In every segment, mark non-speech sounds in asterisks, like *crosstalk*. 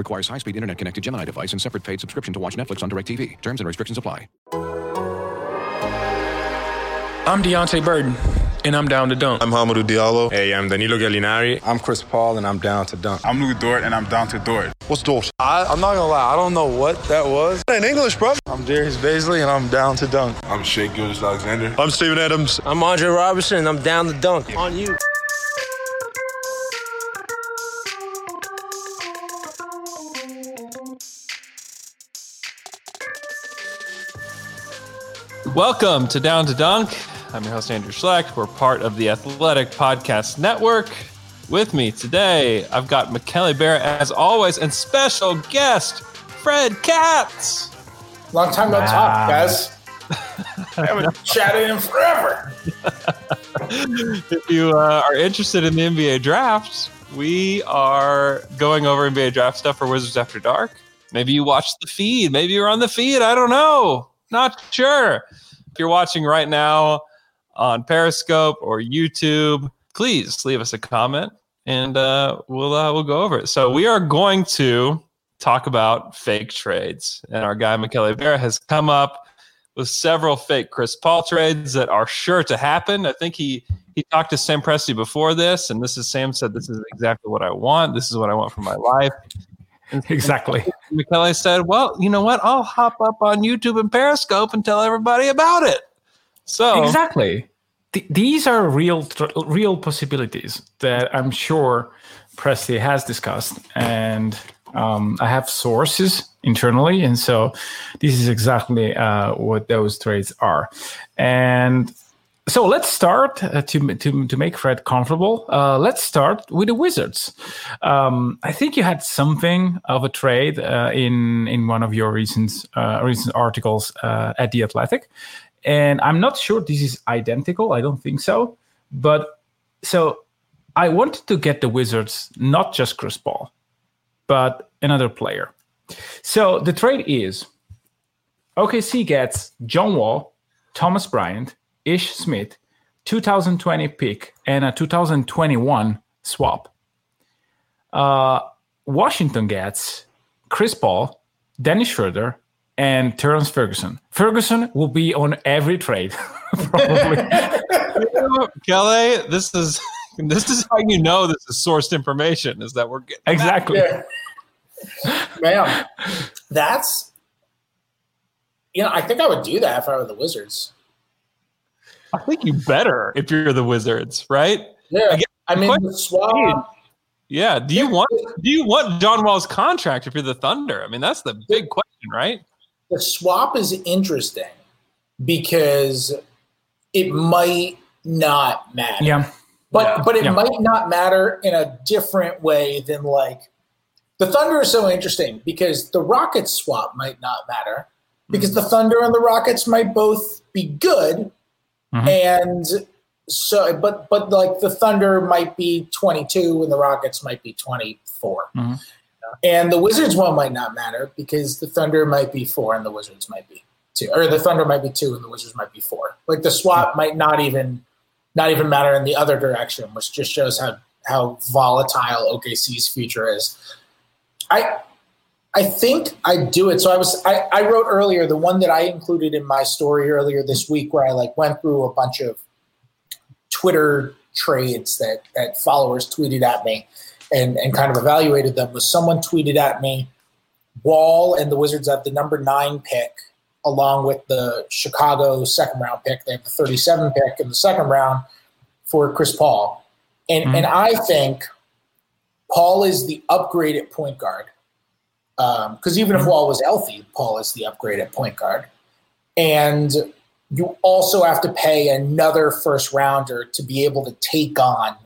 Requires high-speed internet-connected Gemini device and separate paid subscription to watch Netflix on DirecTV. Terms and restrictions apply. I'm Deonte Burton, and I'm down to dunk. I'm Hamidou Diallo. Hey, I'm Danilo Gallinari. I'm Chris Paul, and I'm down to dunk. I'm Lu Dort, and I'm down to Dort. What's Dort? I, am not gonna lie, I don't know what that was. In English, bro. I'm Darius Bazley, and I'm down to dunk. I'm Shai Gilgeous-Alexander. I'm Steven Adams. I'm Andre Roberson, and I'm down to dunk. On you. Welcome to Down to Dunk. I'm your host, Andrew Schlecht. We're part of the Athletic Podcast Network. With me today, I've got Michele Barrett, as always, and special guest, Fred Katz. Long time no wow. talk, guys. I *laughs* haven't chatted in forever. if you uh, are interested in the NBA draft, we are going over NBA draft stuff for Wizards After Dark. Maybe you watched the feed. Maybe you're on the feed. I don't know. Not sure. If you're watching right now on Periscope or YouTube, please leave us a comment and uh, we'll uh, we'll go over it. So we are going to talk about fake trades, and our guy Michele Barrett has come up with several fake Chris Paul trades that are sure to happen. I think he he talked to Sam Presti before this, and this is Sam said this is exactly what I want. This is what I want for my life. Exactly. Michele said, "Well, you know what? I'll hop up on YouTube and Periscope and tell everybody about it." So exactly, Th- these are real, tr- real possibilities that I'm sure Presti has discussed, and um, I have sources internally, and so this is exactly uh, what those trades are. And so let's start uh, to, to to make Fred comfortable. Uh, let's start with the Wizards. Um, I think you had something of a trade uh, in in one of your recent uh, recent articles uh, at the Athletic, and I'm not sure this is identical. I don't think so, but so I wanted to get the Wizards not just Chris Paul, but another player. So the trade is OKC gets John Wall, Thomas Bryant. Ish Smith 2020 pick and a 2021 swap. Uh, Washington gets Chris Paul, Dennis Schroeder, and Terrance Ferguson. Ferguson will be on every trade, *laughs* probably. *laughs* Kelly, this is this is how you know this is sourced information. Is that we're getting exactly, yeah. *laughs* man. That's you know, I think I would do that if I were the Wizards. I think you better if you're the Wizards, right? Yeah. I, I mean, the swap. Yeah. Do you want do you want John Wall's contract if you're the Thunder? I mean, that's the big question, right? The swap is interesting because it might not matter. Yeah. But yeah. but it yeah. might not matter in a different way than like the Thunder is so interesting because the Rockets swap might not matter because hmm. the Thunder and the Rockets might both be good, Mm-hmm. And so, but but like the Thunder might be 22 and the Rockets might be 24. Mm-hmm. And the Wizards one might not matter because the Thunder might be four and the Wizards might be two, or the Thunder might be two and the Wizards might be four. Like the swap mm-hmm. might not even not even matter in the other direction, which just shows how how volatile OKC's future is. I I think I do it. So I was I, I wrote earlier the one that I included in my story earlier this week where I like went through a bunch of Twitter trades that that followers tweeted at me and and kind of evaluated them was someone tweeted at me Wall and the Wizards have the number nine pick along with the Chicago second round pick. They have the 37 pick in the second round for Chris Paul. And mm-hmm. and I think Paul is the upgraded point guard because um, even if Wall was healthy, Paul is the upgrade at point guard. And you also have to pay another first rounder to be able to take on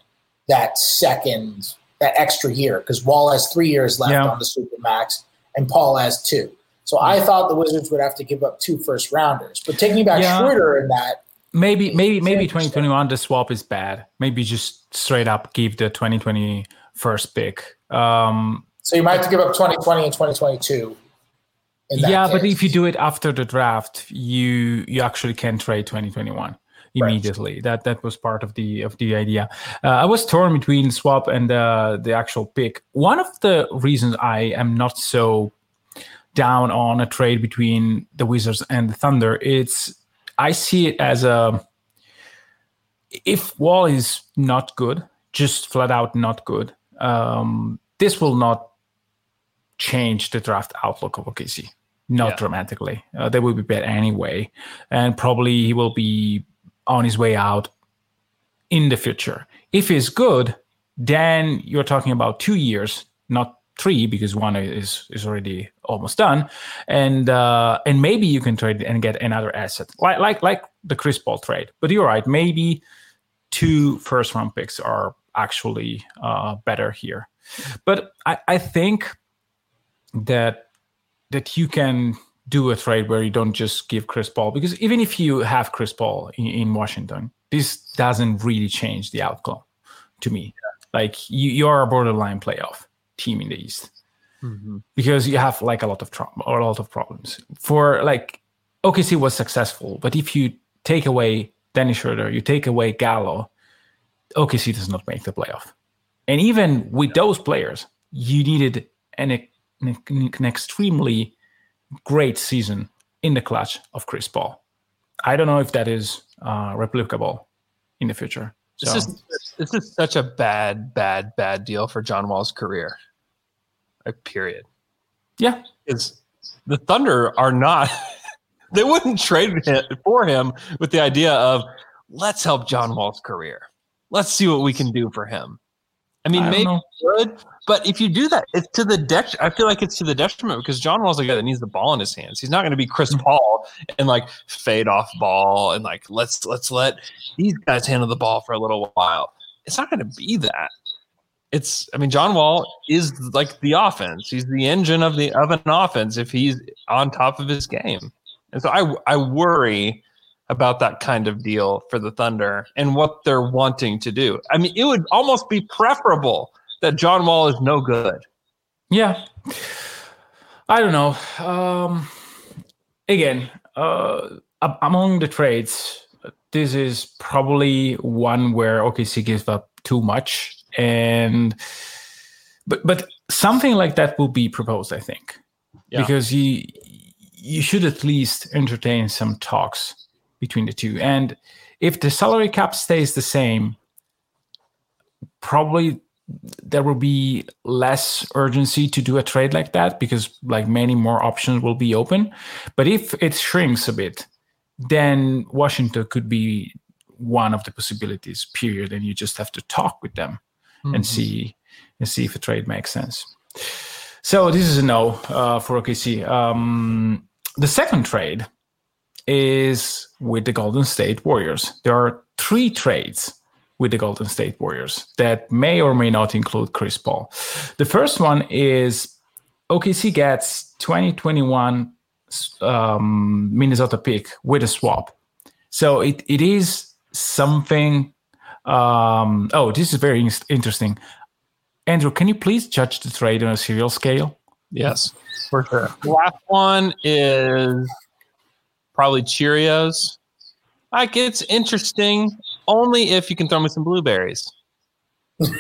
that second, that extra year, because Wall has three years left yeah. on the Supermax and Paul has two. So I thought the Wizards would have to give up two first rounders. But taking back Yeah. Schroeder in that, Maybe maybe maybe 2021 the swap is bad. Maybe just straight up give the 2020 first pick. Um, so you might have to give up 2020 and 2022. in that yeah, but if you do it after the draft, you you actually can trade 2021 immediately. That that was part of the of the idea. Uh, I was torn between swap and uh, the actual pick. One of the reasons I am not so down on a trade between the Wizards and the Thunder, it's I see it as a if Wall is not good, just flat out not good, um, this will not change the draft outlook of OKC. Not Yeah. dramatically. Uh, they will be bad anyway, and probably he will be on his way out in the future. If he's good, then you're talking about two years, not three, because one is is already almost done, and uh, and maybe you can trade and get another asset, like like like the Chris Paul trade. But you're right, maybe two first round picks are actually uh, better here. But I, I think that that you can do a trade where you don't just give Chris Paul because even if you have Chris Paul in, in Washington, this doesn't really change the outcome to me. Like you, you are a borderline playoff team in the East mm-hmm. because you have like a lot of trouble or a lot of problems. For like OKC was successful, but if you take away Dennis Schroeder, you take away Gallo, OKC does not make the playoff. And even with those players, you needed an, an, extremely great season in the clutch of Chris Paul. I don't know if that is uh, replicable in the future. This is this is such a bad, bad, bad deal for John Wall's career. Like period. yeah, Is the Thunder are not *laughs* they wouldn't trade it for him with the idea of let's help John Wall's career. Let's see what we can do for him. I mean, I maybe know. good, but if you do that, it's to the det. I feel like it's to the detriment because John Wall's a guy that needs the ball in his hands. He's not going to be Chris mm-hmm. Paul and like fade off ball and like let's let's let these guys handle the ball for a little while. It's not going to be that. It's I mean John Wall is like the offense. He's the engine of the of an offense if he's on top of his game. And so I I worry about that kind of deal for the Thunder and what they're wanting to do. I mean, it would almost be preferable that John Wall is no good. Yeah. I don't know. Um, again, uh, among the trades, this is probably one where OKC gives up too much, and but but something like that will be proposed, I think, Yeah. because you you should at least entertain some talks between the two, and if the salary cap stays the same, probably there will be less urgency to do a trade like that because like many more options will be open. But if it shrinks a bit then washington could be one of the possibilities period and you just have to talk with them and see and see if a trade makes sense. So this is a no uh, for okc um, the second trade is with the golden state warriors. There are three trades with the Golden State Warriors that may or may not include Chris Paul. The first one is OKC gets 2021 um, Minnesota pick with a swap. So it, it is something. Um, oh, this is very in- interesting. Andrew, can you please judge the trade on a cereal scale? Yes, for sure. The last one is probably Cheerios. Like it's interesting only if you can throw me some blueberries. *laughs*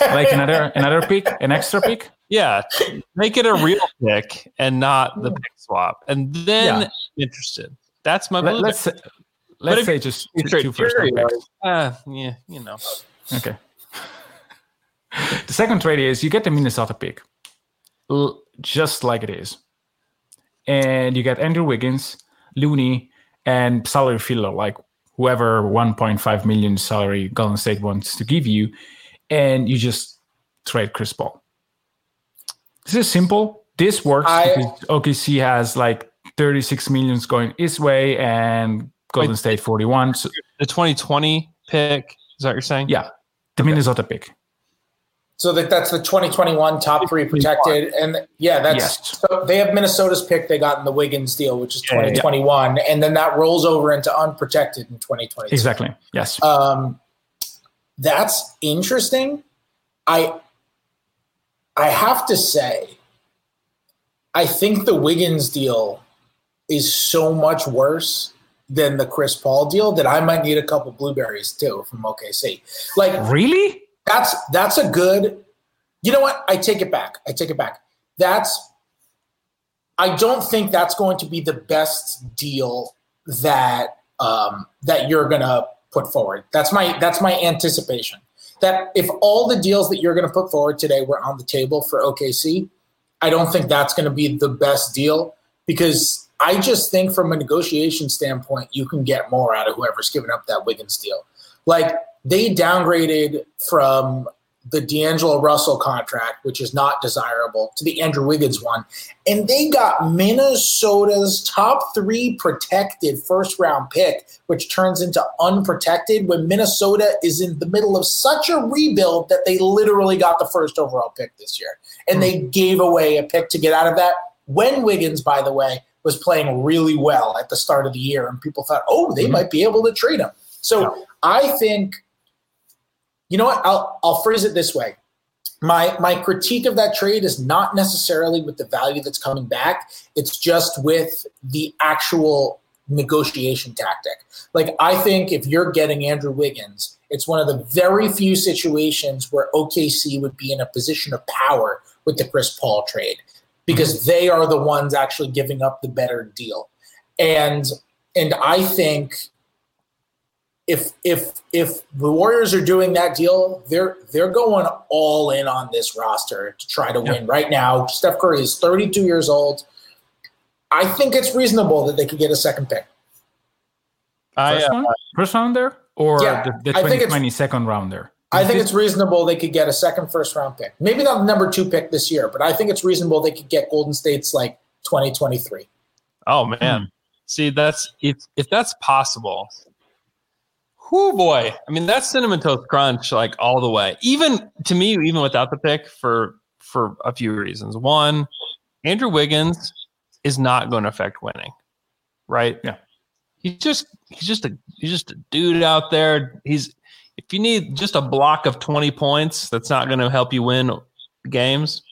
Like another another pick, an extra pick? Yeah, make it a real pick and not the pick swap, and then Yeah. interested. That's my Let, us let's if say just two, two first round picks. uh, yeah, you know. Okay. the second trade is you get the Minnesota pick, l- just like it is, and you get Andrew Wiggins, Looney, and salary filler, like whoever 1.5 million salary Golden State wants to give you, and you just trade Chris Paul. This is simple. This works I- because OKC has like 36 millions going his way, and Golden Wait. State 41. So, The 2020 pick is that what you're saying? yeah, the Minnesota pick. So that that's the 2021 top three protected, and yeah, that's Yes. so they have Minnesota's pick they got in the Wiggins deal, which is Yeah, yeah, yeah. 2021, and then that rolls over into unprotected in 2022. Exactly. Yes. Um, that's interesting. I I have to say, I think the Wiggins deal is so much worse than the Chris Paul deal that I might need a couple blueberries too from OKC. Like really? That's that's a good. You know what? I take it back. I take it back. That's. I don't think that's going to be the best deal that um, that you're gonna put forward. That's my that's my anticipation. That if all the deals that you're gonna put forward today were on the table for OKC, I don't think that's gonna be the best deal because I just think from a negotiation standpoint, you can get more out of whoever's giving up that Wiggins deal. Like they downgraded from the D'Angelo Russell contract, which is not desirable, to the Andrew Wiggins one. And they got Minnesota's top three protected first round pick, which turns into unprotected when Minnesota is in the middle of such a rebuild that they literally got the first overall pick this year. And they hmm. gave away a pick to get out of that. When Wiggins, by the way, was playing really well at the start of the year, and people thought, oh, they hmm. might be able to trade him. So I think you know what? I'll I'll phrase it this way. My my critique of that trade is not necessarily with the value that's coming back. It's just with the actual negotiation tactic. Like I think if you're getting Andrew Wiggins, it's one of the very few situations where OKC would be in a position of power with the Chris Paul trade because mm-hmm. they are the ones actually giving up the better deal. And and I think if if if the Warriors are doing that deal, they're they're going all in on this roster to try to win right now. Steph Curry is 32 years old. I think it's reasonable that they could get a second pick. I, First, uh, one? First rounder or Yeah, the, the I think it's- 2020 second rounder? I think it's reasonable they could get a second first round pick. Maybe not the number two pick this year, but I think it's reasonable they could get Golden State's like 2023. oh man, see that's if if that's possible. Whoo boy! I mean, that's cinnamon toast crunch like all the way. Even to me, even without the pick, for for a few reasons. One, Andrew Wiggins is not going to affect winning, right? Yeah. He's just he's just a he's just a dude out there. He's if you need just a block of twenty points, that's not going to help you win games.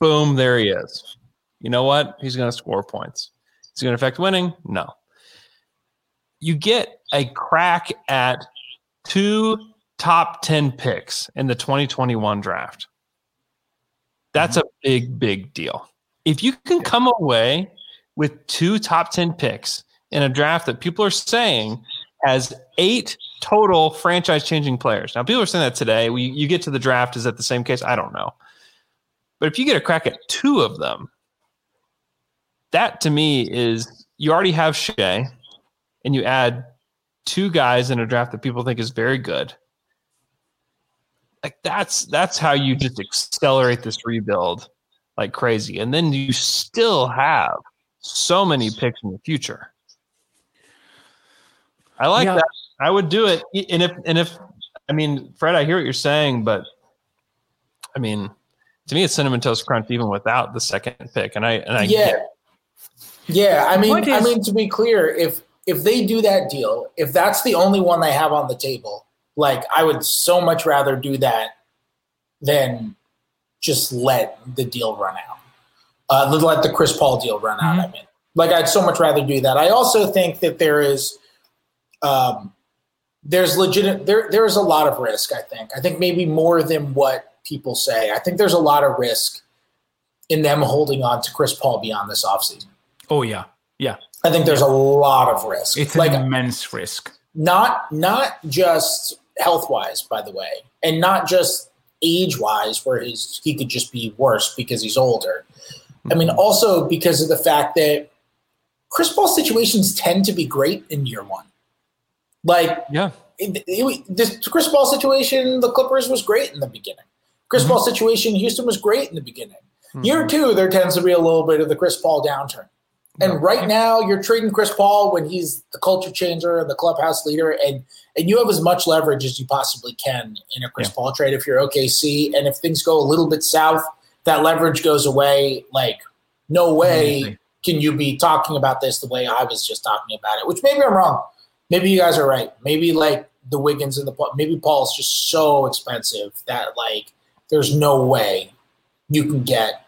Boom, there he is. You know what? He's going to score points. Is it going to affect winning? No. You get a crack at two top 10 picks in the 2021 draft. That's mm-hmm. a big, big deal. If you can come away with two top 10 picks in a draft that people are saying has eight total franchise changing players. Now, people are saying that today. We, you get to the draft, is that the same case? I don't know. But if you get a crack at two of them, that to me is you already have Shai and you add two guys in a draft that people think is very good. Like that's that's how you just accelerate this rebuild like crazy. And then you still have so many picks in the future. I like Yeah. that. I would do it. And if and if I mean, Fred, I hear what you're saying, but I mean, to me, it's cinnamon toast crunch even without the second pick. And I and I yeah. get- Yeah, I mean, point I mean to be clear, if if they do that deal, if that's the only one they have on the table, like I would so much rather do that than just let the deal run out. Uh, let the Chris Paul deal run out. I mean, like I'd so much rather do that. I also think that there is, um, there's legit there there is a lot of risk. I think. I think maybe more than what people say. I think there's a lot of risk in them holding on to Chris Paul beyond this offseason. Oh yeah, yeah. I think there's a lot of risk. It's like an immense risk. not not just health wise, by the way, and not just age wise, where he's he could just be worse because he's older. I mean, mm-hmm. also because of the fact that Chris Paul situations tend to be great in year one. Like yeah. it, it, this Chris Paul situation, the Clippers was great in the beginning. Chris mm-hmm. Paul situation, Houston was great in the beginning. Year mm-hmm. two, there tends to be a little bit of the Chris Paul downturn. And right now, you're trading Chris Paul when he's the culture changer and the clubhouse leader, and and you have as much leverage as you possibly can in a Chris Yeah. Paul trade if you're OKC. And if things go a little bit south, that leverage goes away. Like, no way Amazing. can you be talking about this the way I was just talking about it. Which maybe I'm wrong. Maybe you guys are right. Maybe like the Wiggins and the Paul- maybe Paul's just so expensive that like there's no way you can get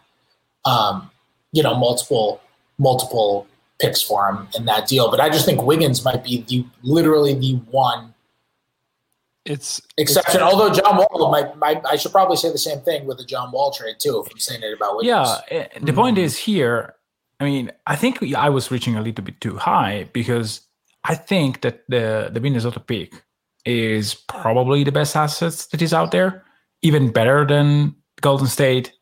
um, you know multiple multiple picks for him in that deal. But I just think Wiggins might be the literally the one It's exception. Although John Wall might, might I should probably say the same thing with the John Wall trade too. If I'm saying it about Wiggins. Yeah, eh, the point is here. I mean, I think I was reaching a little bit too high because I think that the the Minnesota pick is probably the best assets that is out there, even better than Golden State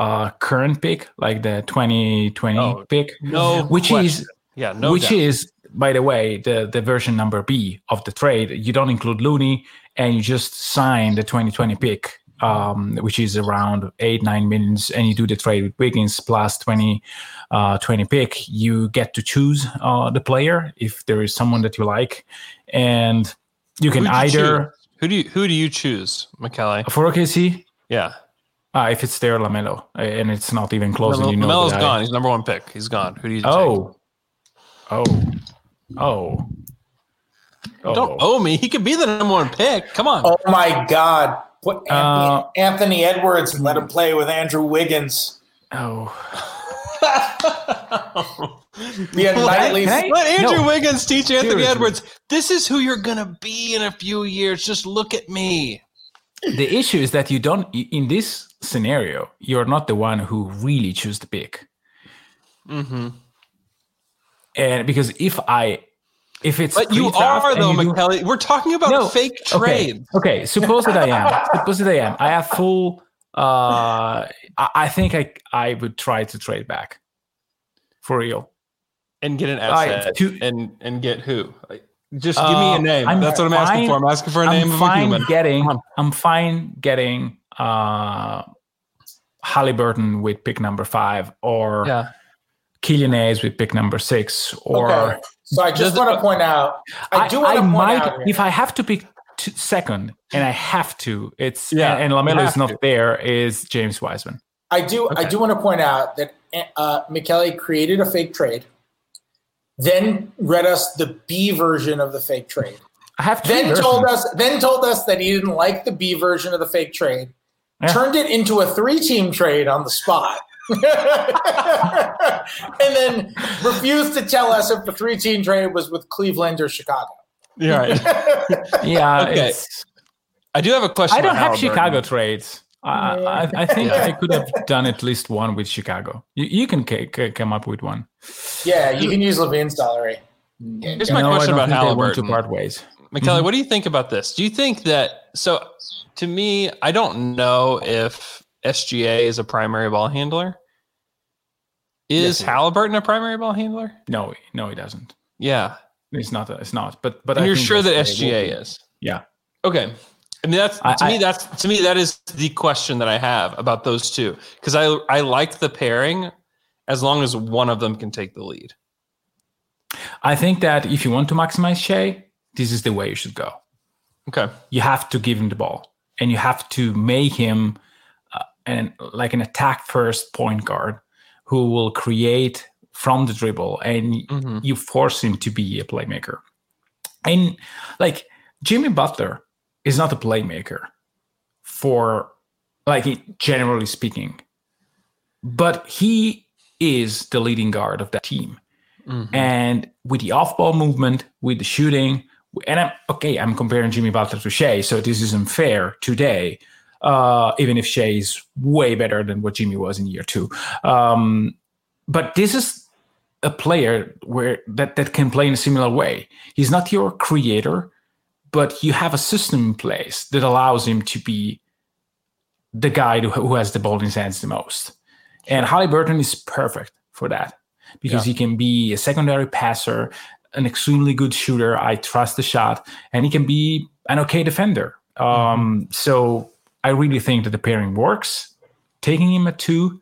uh, current pick, like the 2020 Oh, pick, no which question. is yeah, no which doubt. is by the way the the version number b of the trade you don't include looney and you just sign the 2020 pick um, which is around 8 9 millions and you do the trade with wiggins plus 20 uh, 20 pick you get to choose uh, the player if there is someone that you like and you can you either choose? who do you who do you choose, McKelly? for okc Yeah, uh, if it's there lamelo and it's not even close and Lamelo- you know Lamelo's that I- gone. He's number one pick. He's gone. Who do you? oh oh oh take? don't owe me. He could be the number one pick. Come on. Oh my God! Put Anthony, Uh, Anthony Edwards and let him play with Andrew Wiggins. oh Be a nightly. can I- Let Andrew No. Wiggins teach Anthony Seriously. Edwards. This is who you're gonna be in a few years. Just look at me. the issue is that you don't in this scenario you're not the one who really choose the pick Mm-hmm. and because if i if it's But you are though, you do- McKelly. We're talking about No, fake okay okay suppose that i am *laughs* suppose that i am i have full uh i, I think i i would try to trade back for real and get an I- asset to- and and get who? Like, Just give me Uh, a name. I'm That's what I'm asking fine- for. I'm asking for a I'm name of a fine human. getting i'm fine getting uh halliburton with pick number five or Yeah. Killian Hayes with pick number six or okay. So I just want to point out. I do want to point might, out. here- if I have to pick t- second, and I have to, it's Yeah, and, and Lamelo is not to. there. Is James Wiseman? I do. I do want to point out that uh, McKelly created a fake trade, then read us the B version of the fake trade. I have three Then versions. told us. Then told us that he didn't like the B version of the fake trade. Yeah. Turned it into a three-team trade on the spot. *laughs* and then refused to tell us if the three-team trade was with Cleveland or Chicago. Yeah, right. *laughs* Yeah, Okay. I do have a question. I don't about have Halliburton. Chicago trades. I, I, I think I could have done at least one with Chicago. You, you can ca- ca- come up with one. Yeah, you can use LaVine's salary. Here's my No, I question don't about think they want to part ways. McKelly, mm-hmm. what do you think about this? Do you think that so to me, I don't know if SGA is a primary ball handler. Is Yes. Halliburton a primary ball handler? No, no, he doesn't. Yeah. It's not. It's not. But but you're sure that SGA will SGA be. is? Yeah. Okay. I mean that's I- to me that's to me that is the question that I have about those two because I I like the pairing as long as one of them can take the lead. I think that if you want to maximize Shai, this is the way you should go. Okay. you have to give him the ball and you have to make him uh, an like an attack first point guard who will create from the dribble and Mhm. you force him to be a playmaker and like jimmy butler is not a playmaker for like generally speaking but he is the leading guard of that team Mhm. and with the off-ball movement, with the shooting, and I'm okay. I'm comparing Jimmy Butler to Shai, so this isn't fair today. Uh, even if Shai is way better than what Jimmy was in year two, um, but this is a player where that that can play in a similar way. He's not your creator, but you have a system in place that allows him to be the guy who, who has the ball in his hands the most. And Halliburton is perfect for that because he can be a secondary passer, an extremely good shooter. I trust the shot, and he can be an okay defender. Um, So I really think that the pairing works. Taking him at two,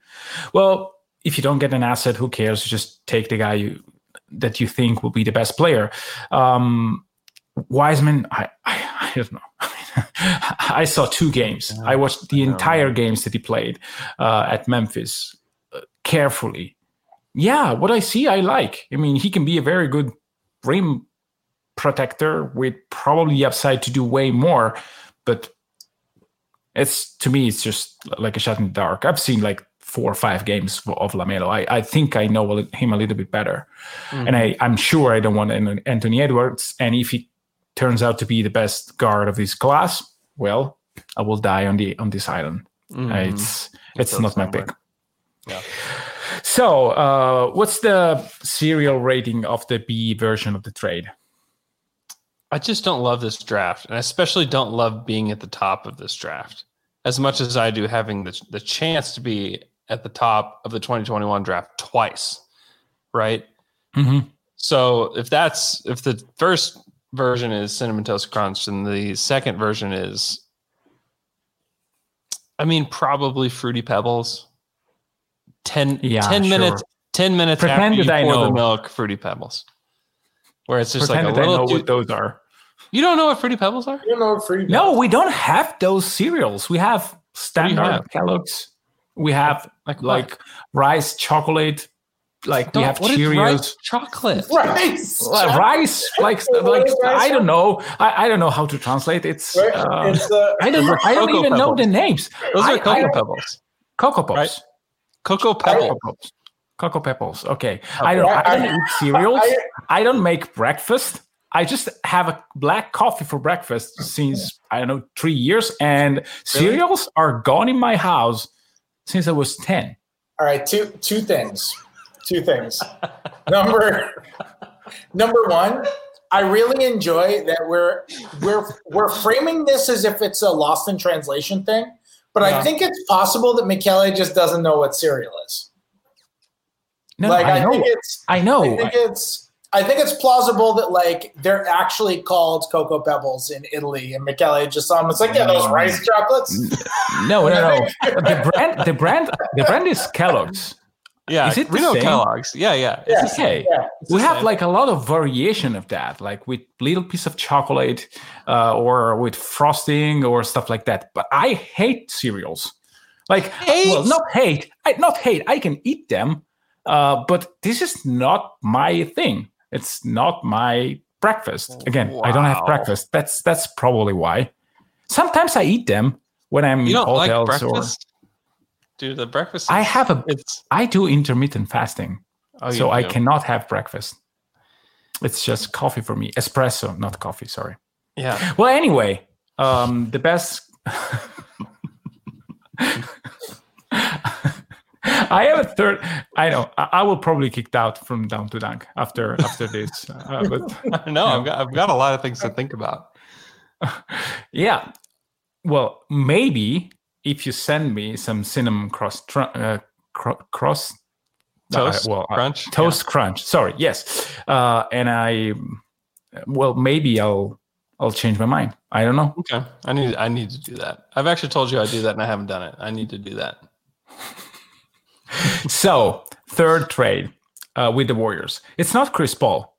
well, if you don't get an asset, who cares? Just take the guy you that you think will be the best player. Um, Wiseman, I, I, I don't know. *laughs* I saw two games. I watched the entire games that he played uh, at Memphis uh, carefully. Yeah, what I see, I like. I mean, he can be a very good rim protector with probably upside to do way more, but it's to me, it's just like a shot in the dark. I've seen like four or five games of Lamelo. I, I think I know him a little bit better, and I, I'm sure I don't want an- Anthony Edwards. And if he turns out to be the best guard of his class, well, I will die on the on this island. Uh, it's it's does not my pick. Yeah. So, uh, what's the cereal rating of the B version of the trade? I just don't love this draft, and I especially don't love being at the top of this draft as much as I do having the the chance to be at the top of the 2021 draft twice, right? Mm-hmm. So if that's if the first version is cinnamon toast crunch and the second version is, I mean, probably fruity pebbles. 10, Yeah, 10 sure. minutes, ten minutes Pretend after you that I pour the milk, fruity pebbles. Where it's just Pretend like a that I know little. what those are. you don't know what fruity pebbles are? You know, free. No, we don't have those cereals. We have standard have? Kellogg's. We have Like like, what? rice chocolate. Like we Don't- have what is Cheerios. rice chocolate? rice. Well, rice, like like rice I don't know. I, I don't know how to translate. It's Right? uh, it's uh, I don't know. I don't Cocoa even know the names. Those I- are cocoa I- pebbles. Cocoa Pops. Right. Cocoa Pebbles. Cocoa Cocoa Pebbles. Okay. I don't. I, I- don't eat cereals. I- I don't make breakfast. I just have a black coffee for breakfast since I don't know three years, and cereals are gone in my house since I was ten. All right, two two things. Two things. number *laughs* number one, I really enjoy that we're we're we're framing this as if it's a lost in translation thing, but I think it's possible that Michele just doesn't know what cereal is. No, like I, know. think it's I know. I think it's I think it's plausible that like they're actually called cocoa pebbles in Italy, and Michele just saw them. It's like yeah, those mm. rice chocolates. no, no, no. *laughs* the brand, the brand, the brand is Kellogg's. Yeah, Is it the we same? Kellogg's. Yeah, yeah. Yeah. It's the same. Okay. Yeah. we have same. like a lot of variation of that, like with little piece of chocolate uh, or with frosting or stuff like that. But I hate cereals. Like, well, Hate? not hate. I not hate. I can eat them, uh, but this is not my thing. It's not my breakfast. Again, I don't have breakfast. That's that's probably why. Sometimes I eat them when I'm You in don't like hotels or breakfast? Dude, the breakfast. I have a. It's I do intermittent fasting oh, so I cannot have breakfast. It's just coffee for me. Espresso, not coffee. Sorry. Yeah. Well, anyway, um, the best. *laughs* I have a third. I know. I, I will probably kicked out from down to dunk after after this. Uh, but *laughs* no, I've got I've got a lot of things to think about. *laughs* yeah, well, maybe if you send me some cinnamon cross tr- uh, cro- cross Toast uh, well, uh, crunch. toast crunch sorry yes uh and i well maybe i'll i'll change my mind i don't know Okay. I need I need to do that. I've actually told you I do that and I haven't done it. I need to do that. *laughs* so third trade uh, with the warriors it's not chris paul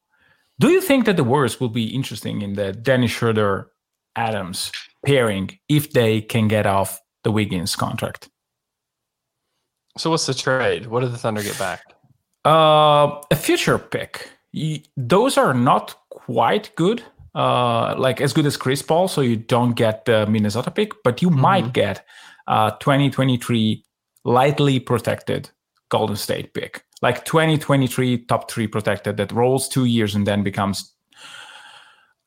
do you think that the warriors will be interesting in the dennis schroeder adams pairing if they can get off the wiggins contract So what's the trade? What did the Thunder get back? Uh, a future pick. Those are not quite good, uh, like as good as Chris Paul. So you don't get the Minnesota pick, but you might get a 2023 lightly protected Golden State pick, like 2023 top three protected that rolls two years and then becomes.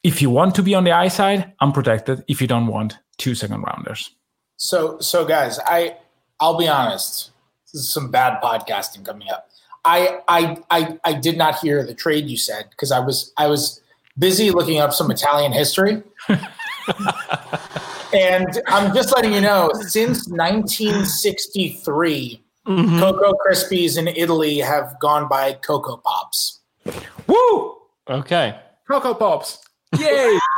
If you want to be on the high side, unprotected. If you don't want, two second rounders. So, so guys, I I'll be honest. This is some bad podcasting coming up. I I I, I did not hear the trade you said because I was I was busy looking up some Italian history. *laughs* and I'm just letting you know, since 1963, mm-hmm. Cocoa Krispies in Italy have gone by Cocoa Pops. Woo! Okay. Cocoa Pops. Yay! *laughs*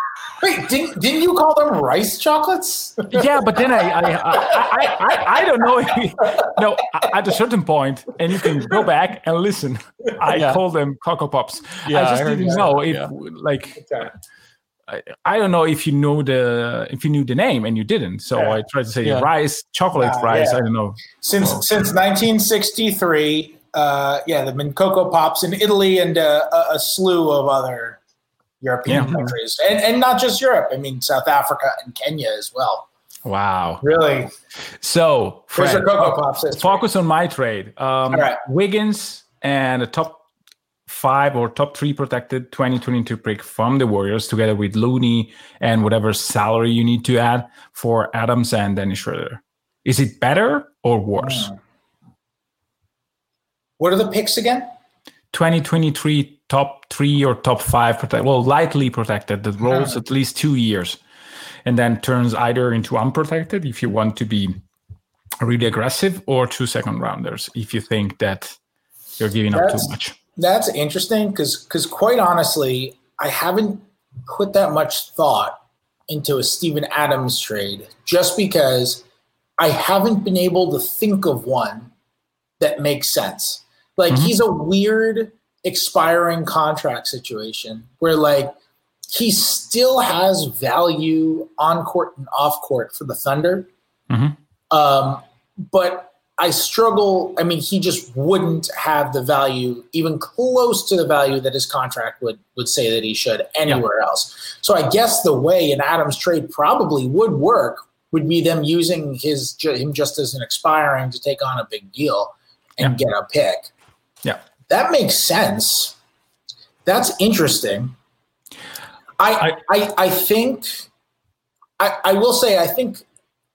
Wait, didn't, didn't you call them rice chocolates? yeah, but then I I, I, I, I don't know. If, no, at a certain point, and you can go back and listen. I Yeah. call them Cocoa Pops. Yeah, I I just heard didn't that. know if Yeah. like. I, I don't know if you know the if you knew the name and you didn't, so Yeah. I tried to say Yeah. rice, chocolate Nah, rice. yeah. I don't know. Since since 1963, uh, yeah, there've been Cocoa Pops in Italy and uh, a, a slew of other European Yeah. countries, and and not just Europe. I mean, South Africa and Kenya as well. Wow. Really, So Fred, your Cocoa Pops focus on my trade. Um, All right. Wiggins and the top five or top three protected 2022 pick from the Warriors, together with Looney and whatever salary you need to add for Adams and Dennis Schroeder. Is it better or worse? Hmm. what are the picks again? 2023 top three or top five protected, well, lightly protected that rolls uh-huh. at least two years and then turns either into unprotected if you want to be really aggressive or two second rounders if you think that you're giving up too much. That's interesting because because quite honestly, I haven't put that much thought into a Steven Adams trade just because I haven't been able to think of one that makes sense. Like mm-hmm. he's a weird expiring contract situation where like he still has value on court and off court for the Thunder. Mhm. Um, but I struggle. I mean, he just wouldn't have the value, even close to the value that his contract would would say that he should anywhere else. So I guess the way an Adams trade probably would work would be them using his him just as an expiring to take on a big deal and get a pick. Yeah. That makes sense. That's interesting. I I, I think I, I will say I think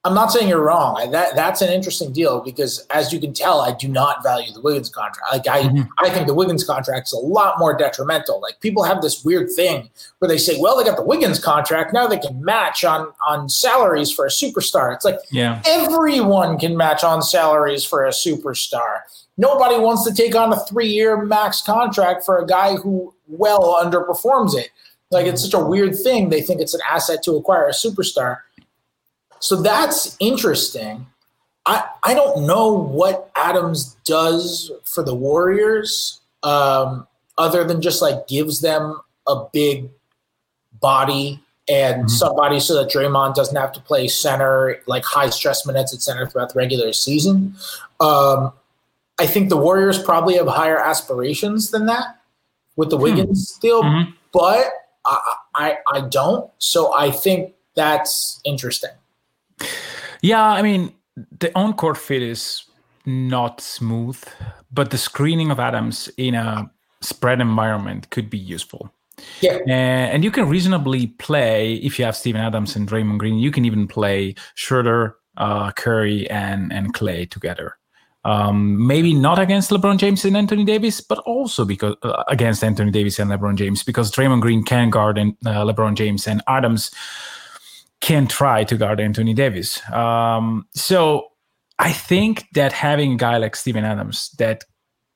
I'm not saying you're wrong. I, that that's an interesting deal because as you can tell, I do not value the Wiggins contract. Like I mm-hmm. I think the Wiggins contract is a lot more detrimental. Like people have this weird thing where they say, well, they got the Wiggins contract, now they can match on on salaries for a superstar. It's like Yeah. everyone can match on salaries for a superstar. Nobody wants to take on a three-year max contract for a guy who well underperforms it. Like it's such a weird thing. They think it's an asset to acquire a superstar. So that's interesting. I, I don't know what Adams does for the Warriors, um, other than just like gives them a big body and somebody so that Draymond doesn't have to play center, like high stress minutes at center throughout the regular season. Um, I think the Warriors probably have higher aspirations than that with the Wiggins deal, Mhm. but I, I I don't. So I think that's interesting. Yeah, I mean, the on court fit is not smooth, but the screening of Adams in a spread environment could be useful. Yeah. Uh, and you can reasonably play if you have Steven Adams and Draymond Green. You can even play Schroeder, uh, Curry, and and Clay together. Um, maybe not against LeBron James and Anthony Davis, but also because uh, against Anthony Davis and LeBron James, because Draymond Green can guard and, uh, LeBron James and Adams can try to guard Anthony Davis. Um, so I think that having a guy like Steven Adams that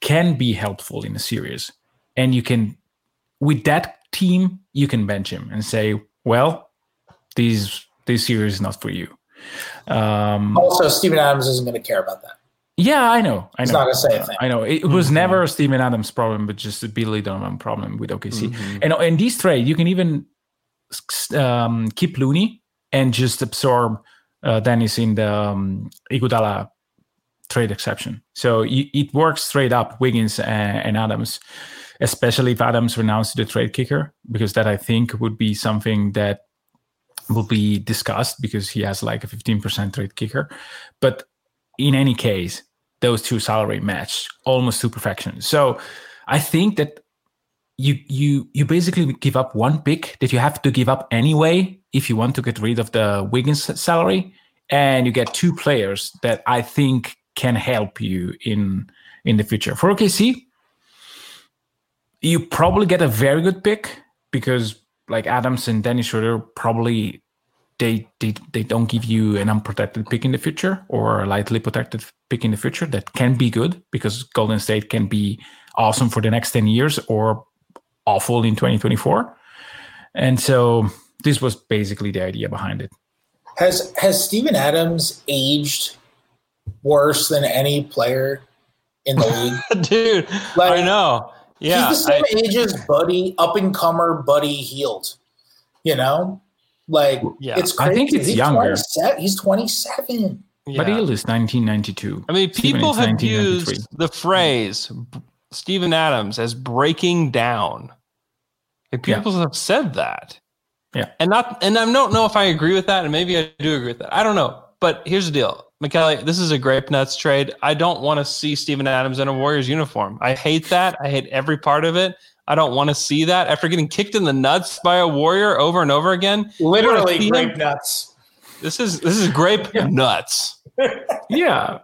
can be helpful in a series, and you can with that team, you can bench him and say, well, this this series is not for you. Um, Also, Steven Adams isn't going to care about that. yeah, I know. I know. He's not going to say a thing. I know it was never a Steven Adams problem, but just a Billy Donovan problem with OKC. And in this trade, you can even um, keep Looney and just absorb uh, Dennis in the um, Iguodala trade exception. So it works straight up Wiggins and, and Adams, especially if Adams renounced the trade kicker, because that I think would be something that will be discussed because he has like a 15% trade kicker. But in any case, those two salary match almost to perfection. So I think that you you you basically give up one pick that you have to give up anyway if you want to get rid of the Wiggins salary, and you get two players that I think can help you in in the future. For OKC, you probably get a very good pick because like Adams and Dennis Schroeder probably they, they they don't give you an unprotected pick in the future or a lightly protected pick in the future that can be good because Golden State can be awesome for the next 10 years or awful in 2024. And so this was basically the idea behind it. Has has Steven Adams aged worse than any player in the league? *laughs* Dude, Like, I know. Yeah. He's the same I- age as Buddy, up and comer Buddy Hield. You know? Like Yeah. it's crazy. I think it's he's younger. 27 He's 27. But yeah. Hield is 1992. I mean, people is have used the phrase b- Steven Adams as breaking down. And Yeah. people have said that. Yeah. And not and I don't know if I agree with that, and maybe I do agree with that. I don't know. But here's the deal. McKelly, this is a grape nuts trade. I don't want to see Steven Adams in a Warriors uniform. I hate that. I hate every part of it. I don't want to see that. After getting kicked in the nuts by a Warrior over and over again, Literally see him? grape nuts. this is this is grape nuts. *laughs* Yeah.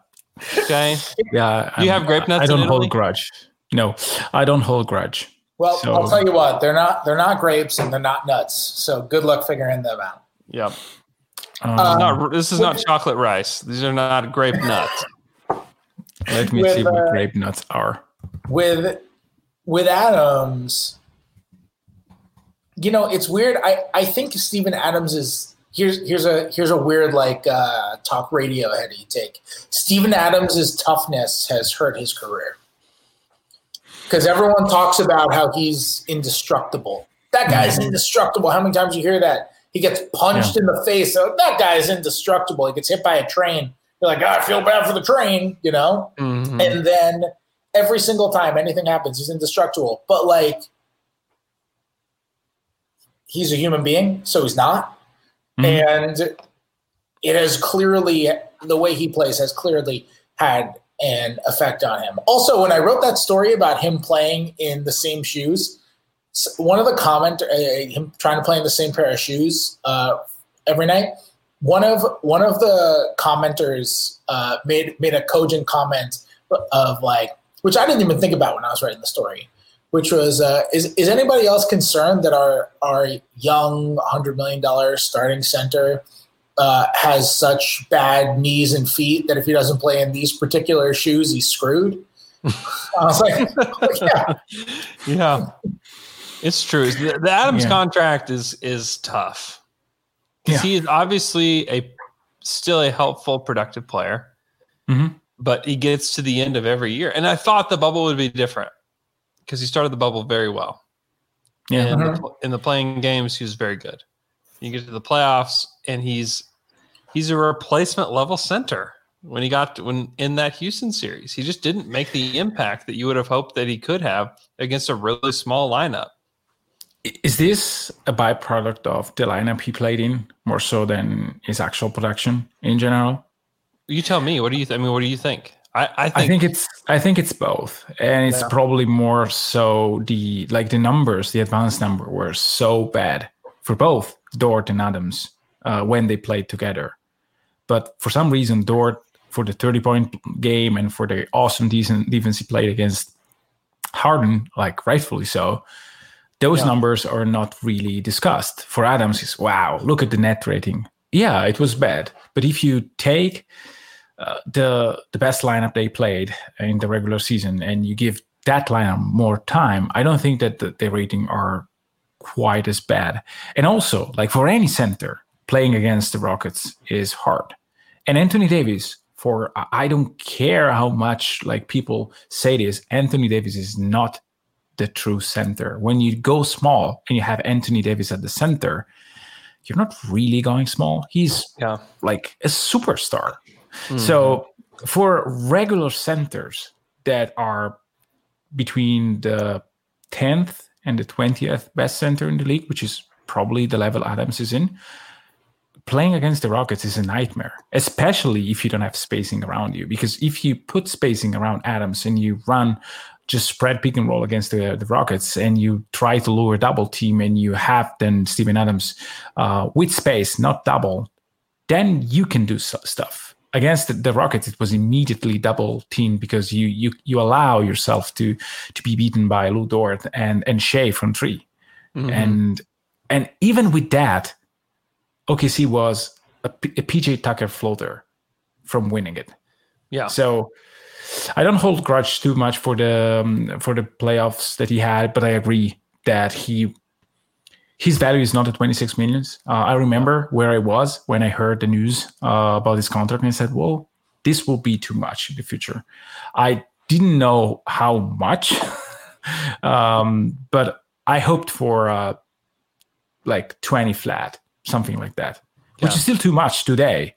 Okay. Yeah. Do you um, have grape nuts I don't Italy? hold grudge. No, I don't hold grudge. Well, So- I'll tell you what, they're not they're not grapes and they're not nuts. So good luck figuring them out. Yep. Um, not, this is not chocolate rice. These are not grape nuts. let me with, see what uh, grape nuts are. with with Adams, you know, it's weird. I, I think Steven Adams is here's here's a here's a weird like uh, talk radio heady take. Steven Adams' toughness has hurt his career because everyone talks about how he's indestructible. That guy's mm-hmm. indestructible. How many times you hear that? He gets punched in the face. Oh, that guy's indestructible. He gets hit by a train. You're like, oh, I feel bad for the train, you know. Mhm. And then every single time anything happens, he's indestructible. But like, he's a human being, so he's not. Mm-hmm. And it has clearly, the way he plays has clearly had an effect on him. Also, when I wrote that story about him playing in the same shoes, one of the comment, uh, him trying to play in the same pair of shoes uh, every night. One of one of the commenters uh, made made a cogent comment of like, which I didn't even think about when I was writing the story, which was, uh, is is anybody else concerned that our our young hundred million dollar starting center uh, has such bad knees and feet that if he doesn't play in these particular shoes, he's screwed? I was *laughs* like, *laughs* yeah, Yeah. It's true. The, the Adams Yeah. contract is is tough. 'Cause Yeah. He is obviously a still a helpful, productive player, Mhm. but he gets to the end of every year. And I thought the bubble would be different because he started the bubble very well. Yeah. in, the, in the playing games, he was very good. You get to the playoffs, and he's he's a replacement level center. When he got to, when in that Houston series, he just didn't make the impact that you would have hoped that he could have against a really small lineup. Is this a byproduct of the lineup he played in more so than his actual production in general? You tell me. What do you? Th- I mean, what do you think? I, I think, I think it's I think it's both, and it's probably more so the like the numbers, the advanced number were so bad for both Dort and Adams uh, when they played together. But for some reason, Dort for the thirty point game and for the awesome decent defense he played against Harden, like rightfully so, those numbers are not really discussed. For Adams, is wow, look at the net rating. Yeah, it was bad, but if you take uh, the the best lineup they played in the regular season, and you give that lineup more time, I don't think that the, the rating are quite as bad. And also, like for any center, playing against the Rockets is hard. And Anthony Davis, for I- don't care how much like people say this, Anthony Davis is not the true center. When you go small and you have Anthony Davis at the center, you're not really going small. He's yeah. like a superstar. Mm-hmm. So for regular centers that are between the 10th and the 20th best center in the league, which is probably the level Adams is in, playing against the Rockets is a nightmare, especially if you don't have spacing around you. Because if you put spacing around Adams and you run just spread pick and roll against the, the Rockets and you try to lure double team and you have then Steven Adams uh, with space, not double, then you can do s- stuff. Against the, the Rockets, it was immediately double team because you you you allow yourself to to be beaten by Lu Dort and and Shai from 3 and and even with that, OKC was a, P- a PJ Tucker floater from winning it. Yeah. So I don't hold grudge too much for the um, for the playoffs that he had, but I agree that he his value is not at 26 millions. Uh, I remember where I was when I heard the news uh, about his contract, and I said, "Well, this will be too much in the future." I didn't know how much, *laughs* um, but I hoped for uh, like 20 flat, something like that, which is still too much today,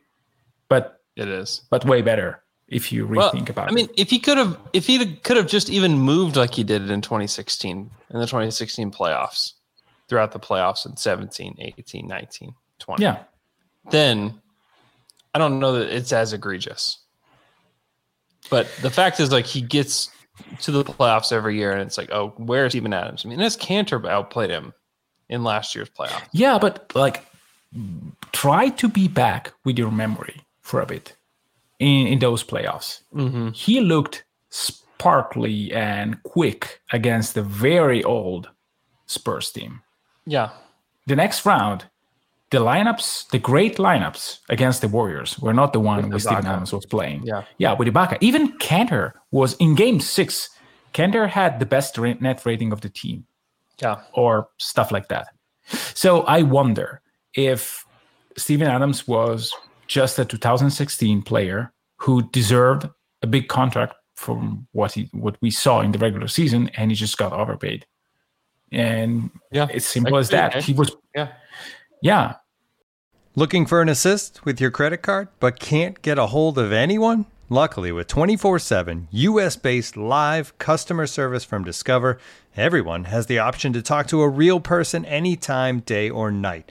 but It is. but way better if you rethink Well, about it. I it. mean, if he could have, if he could have just even moved like he did in 2016 in the 2016 playoffs, throughout the playoffs in 17, 18, 19, 20, yeah, then I don't know that it's as egregious. But the fact is, like, he gets to the playoffs every year, and it's like, oh, where's Steven Adams? I mean, Enes Kanter outplayed him in last year's playoff. yeah, but like, try to be back with your memory for a bit in in those playoffs. Mm-hmm. he looked sparkly and quick against the very old Spurs team. Yeah. The next round, the lineups, the great lineups against the Warriors were not the one With where Steven Adams was playing. Yeah. Yeah, with Ibaka. Even Kanter was in game six. Kanter had the best net rating of the team Yeah. or stuff like that. So I wonder if Steven Adams was just a 2016 player who deserved a big contract from what he what we saw in the regular season, and he just got overpaid. And Yeah. it's simple as that. okay. He was, Yeah. yeah, Looking for an assist with your credit card but can't get a hold of anyone? Luckily, with 24 7 US based live customer service from Discover, everyone has the option to talk to a real person anytime, day or night.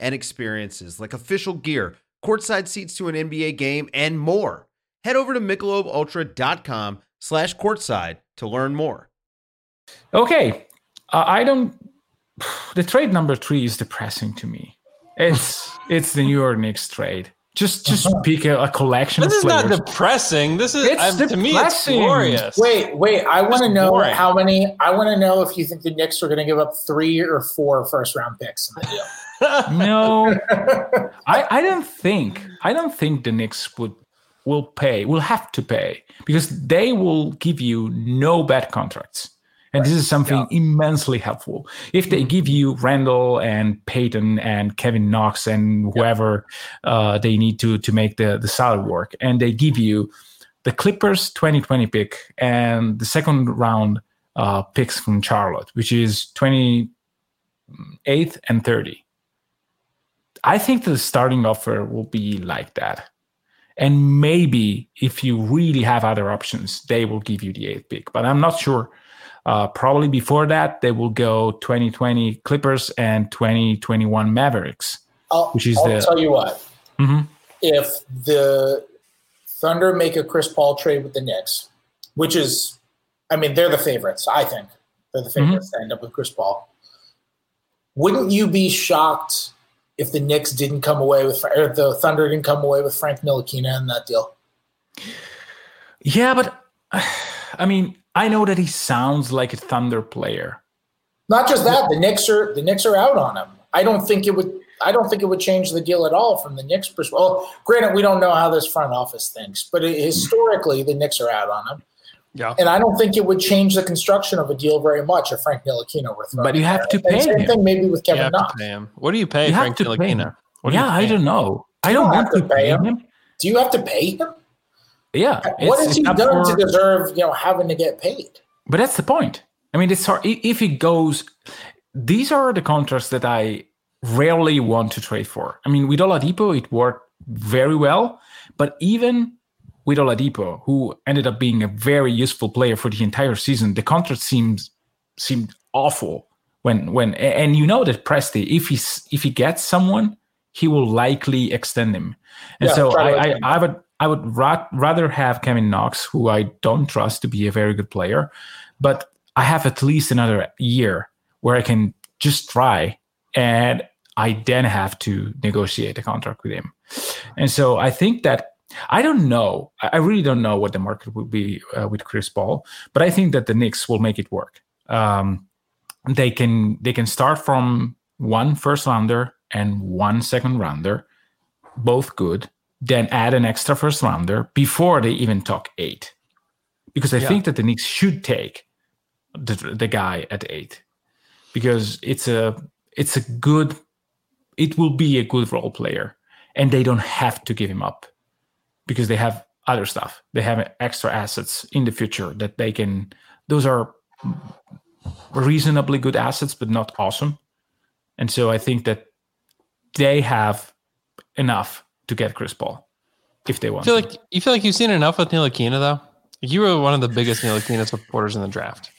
and experiences like official gear, courtside seats to an NBA game, and more. Head over to michelobultra.com slash courtside to learn more. okay. Uh, I don't. The trade number three is depressing to me. It's *laughs* it's the New York Knicks trade. Just just pick a, a collection This of is not players. depressing. This is It's I'm- to me it's depressing. glorious. Wait, wait. I want to know boring. how many. I want to know if you think the Knicks are going to give up three or four first round picks in the deal. *laughs* no, *laughs* I, I don't think I don't think the Knicks would will pay will have to pay because they will give you no bad contracts. And this is something immensely helpful. If they give you Randle and Payton and Kevin Knox and whoever uh, they need to to make the, the salary work, and they give you the Clippers 2020 pick and the second round uh, picks from Charlotte, which is 28th and 30. I think the starting offer will be like that. And maybe if you really have other options, they will give you the eighth pick. But I'm not sure. Uh, probably before that, they will go 2020 Clippers and 2021 Mavericks, I'll, which is I'll the. tell you what. Mhm. If the Thunder make a Chris Paul trade with the Knicks, which is, I mean, they're the favorites. I think they're the favorites to end up with Chris Paul. Wouldn't you be shocked if the Knicks didn't come away with, or the Thunder didn't come away with Frank Ntilikina in that deal? Yeah, but *sighs* I mean, I know that he sounds like a Thunder player. Not just that, the Knicks are the Knicks are out on him. I don't think it would. I don't think it would change the deal at all from the Knicks' perspective. Well, granted, we don't know how this front office thinks, but historically, the Knicks are out on him, Yeah. and I don't think it would change the construction of a deal very much if Frank Ntilikina were thrown. But you have there. to And pay Same him. thing maybe with Kevin Knox. him. What do you pay You Frank to pay him. Ntilikina? What do you Yeah, I don't know. I don't don't want have to to pay pay him. him. Do you have to pay him? Yeah. what it's- has he it's done for- to deserve you know having to get paid? But that's the point. I mean, it's hard. If it goes, these are the contracts that I rarely want to trade for. I mean, with Oladipo, it worked very well. But even with Oladipo, who ended up being a very useful player for the entire season, the contract seems seemed awful. When when and you know that Presti, if he's if he gets someone, he will likely extend him. And Yeah, so I, I I would I would ra- rather have Kevin Knox, who I don't trust to be a very good player, but I have at least another year where I can just try. And I then have to negotiate a contract with him. And so I think that I don't know. I really don't know what the market will be uh, with Chris Paul, but I think that the Knicks will make it work. Um, they can they can start from one first rounder and one second rounder, both good. Then add an extra first rounder before they even talk eight, because I Yeah. think that the Knicks should take the the guy at eight, because it's a it's a good it will be a good role player, and they don't have to give him up because they have other stuff. They have extra assets in the future that they can. Those are reasonably good assets, but not awesome. And so I think that they have enough to get Chris Paul if they I want. feel to. like you feel like you've seen enough with Ntilikina though. You were one of the biggest Ntilikina supporters in the draft.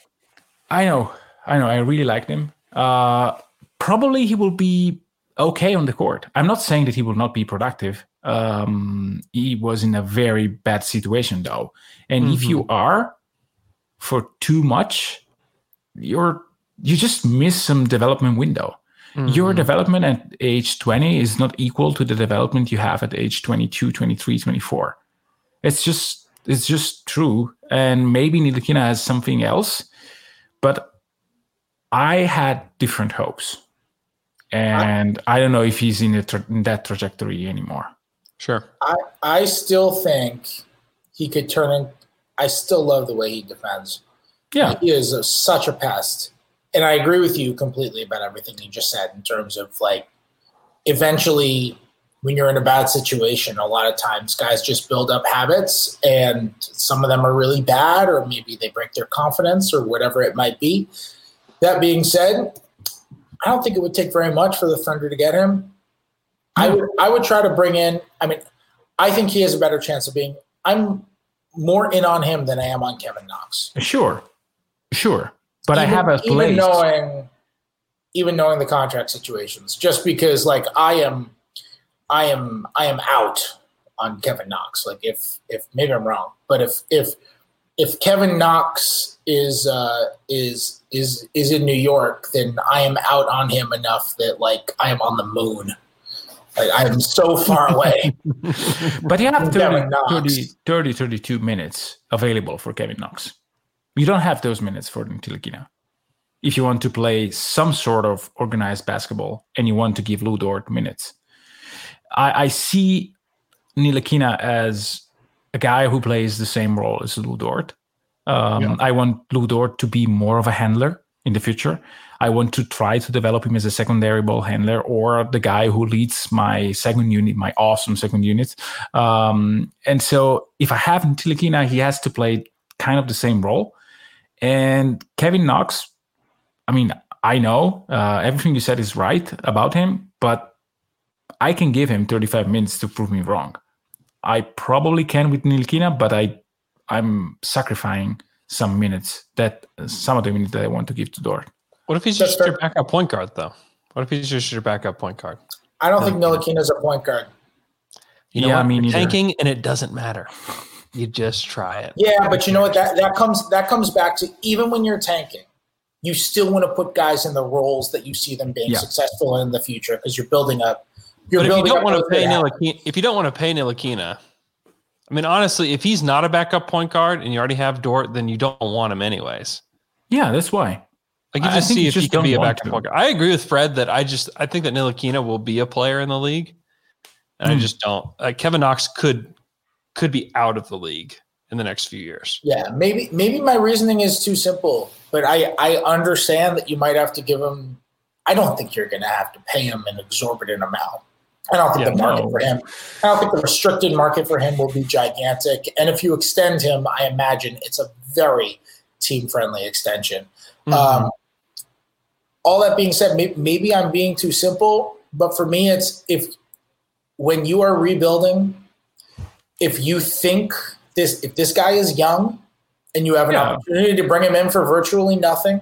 I know, I know, I really liked him. Uh, probably he will be okay on the court. I'm not saying that he will not be productive. Um, he was in a very bad situation though, and if you are for too much, you're you just miss some development window. Your development at age 20 is not equal to the development you have at age 22, 23, 24. It's just it's just true. And maybe Ntilikina has something else, but I had different hopes. And I, don't know if he's in, tra- in that trajectory anymore. Sure. I, I still think he could turn in. I still love the way he defends. Yeah. He is a, such a pest. And I agree with you completely about everything you just said in terms of like, eventually, when you're in a bad situation, a lot of times guys just build up habits and some of them are really bad, or maybe they break their confidence or whatever it might be. That being said, I don't think it would take very much for the Thunder to get him. I would I would try to bring in. I mean, I think he has a better chance of being. I'm more in on him than I am on Kevin Knox. Sure. Sure. But I have a even knowing, even knowing the contract situations, just because like I am, I am, I am out on Kevin Knox. Like if if maybe I'm wrong, but if if if Kevin Knox is uh, is is is in New York, then I am out on him enough that like I am on the moon. Like I am so far away. *laughs* but you have 30, Kevin 30, 30, 32 minutes available for Kevin Knox. You don't have those minutes for Ntilikina. If you want to play some sort of organized basketball and you want to give Lu Dort minutes, I, I see Ntilikina as a guy who plays the same role as Lu Dort. Um, I want Lu Dort to be more of a handler in the future. I want to try to develop him as a secondary ball handler or the guy who leads my second unit, my awesome second unit. Um, and so if I have Ntilikina, he has to play kind of the same role. And Kevin Knox, I mean, I know uh, everything you said is right about him, but I can give him 35 minutes to prove me wrong. I probably can with Ntilikina, but I I'm sacrificing some minutes that some of the minutes that I want to give to Dort. What if he's just your backup point guard though? What if he's just your backup point guard? I don't think Ntilikina's a point guard. You know Yeah, what? me You're tanking and it doesn't matter. You just try it. Yeah, but you know what? That that comes that comes back to even when you're tanking, you still want to put guys in the roles that you see them being Yeah. successful in the future because you're building up. You're but if you don't up want to pay good. Ntilikina, if you don't want to pay Ntilikina, I mean, honestly, if he's not a backup point guard and you already have Dort, then you don't want him anyways. Yeah, that's why. Like you just think see you if he can be a don't want backup to. point guard. I agree with Fred that I just I think that Ntilikina will be a player in the league, and I Hmm. just don't. Like Kevin Knox could could be out of the league in the next few years. Yeah, maybe maybe my reasoning is too simple, but I I understand that you might have to give him. I don't think you're going to have to pay him an exorbitant amount. I don't think Yeah, the market no. for him. I don't think the restricted market for him will be gigantic. And if you extend him, I imagine it's a very team friendly extension. Um, all that being said, may- maybe I'm being too simple, but for me, it's if when you are rebuilding, if you think this, if this guy is young and you have an Yeah. opportunity to bring him in for virtually nothing,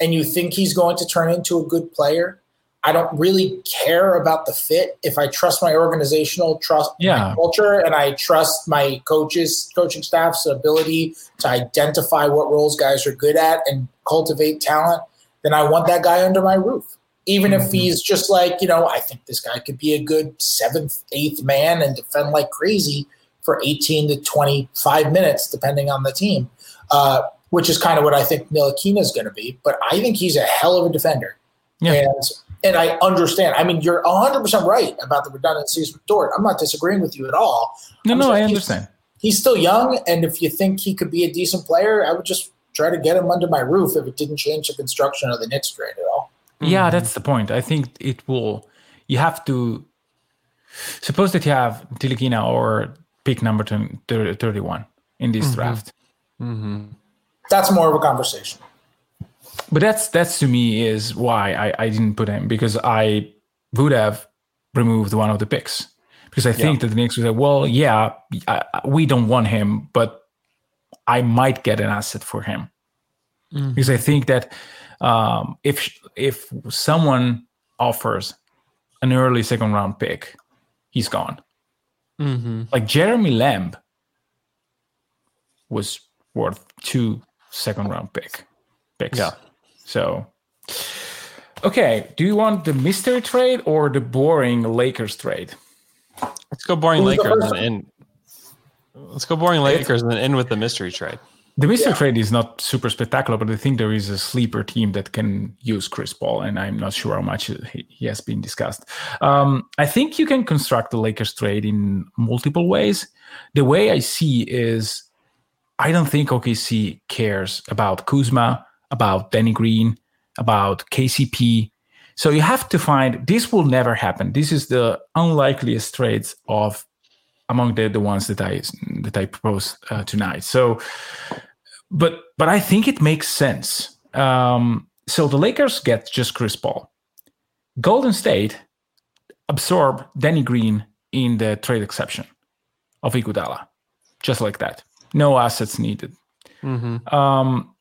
and you think he's going to turn into a good player, I don't really care about the fit. If I trust my organizational trust Yeah. culture and I trust my coaches, coaching staff's ability to identify what roles guys are good at and cultivate talent, then I want that guy under my roof. Even Mhm. if he's just like, you know, I think this guy could be a good seventh, eighth man and defend like crazy for 18 to 25 minutes, depending on the team, uh, which is kind of what I think Ntilikina is going to be. But I think he's a hell of a defender. Yeah. And and I understand. I mean, you're 100% right about the redundancies with Dort. I'm not disagreeing with you at all. No, I'm no, I he's- understand. He's still young, and if you think he could be a decent player, I would just try to get him under my roof if it didn't change the construction of the Knicks trade at all. Yeah, that's the point. I think it will. You have to suppose that you have Ntilikina or pick number 31 in this Mhm. draft. That's more of a conversation. But that's that's to me is why I, I didn't put him because I would have removed one of the picks because I think that the Knicks would say, well, yeah, I, I- we don't want him, but I might get an asset for him because I think that um, if if someone offers an early second round pick, he's gone. Mm-hmm. Like Jeremy Lamb was worth two second round pick picks. Yeah. So okay, do you want the mystery trade or the boring Lakers trade? Let's go boring Who's the Lakers first and end. Let's go boring Lakers and then end with the mystery trade. The mystery trade is not super spectacular, but I think there is a sleeper team that can use Chris Paul, and I'm not sure how much he, he has been discussed. Um, I think you can construct the Lakers trade in multiple ways. The way I see is, I don't think OKC cares about Kuzma, about Danny Green, about KCP. So you have to find this will never happen. This is the unlikeliest trades of among the, the ones that I that I propose uh, tonight. So, but but I think it makes sense. Um, so the Lakers get just Chris Paul. Golden State absorb Danny Green in the trade exception of Iguodala, just like that. No assets needed. Mm-hmm. Um,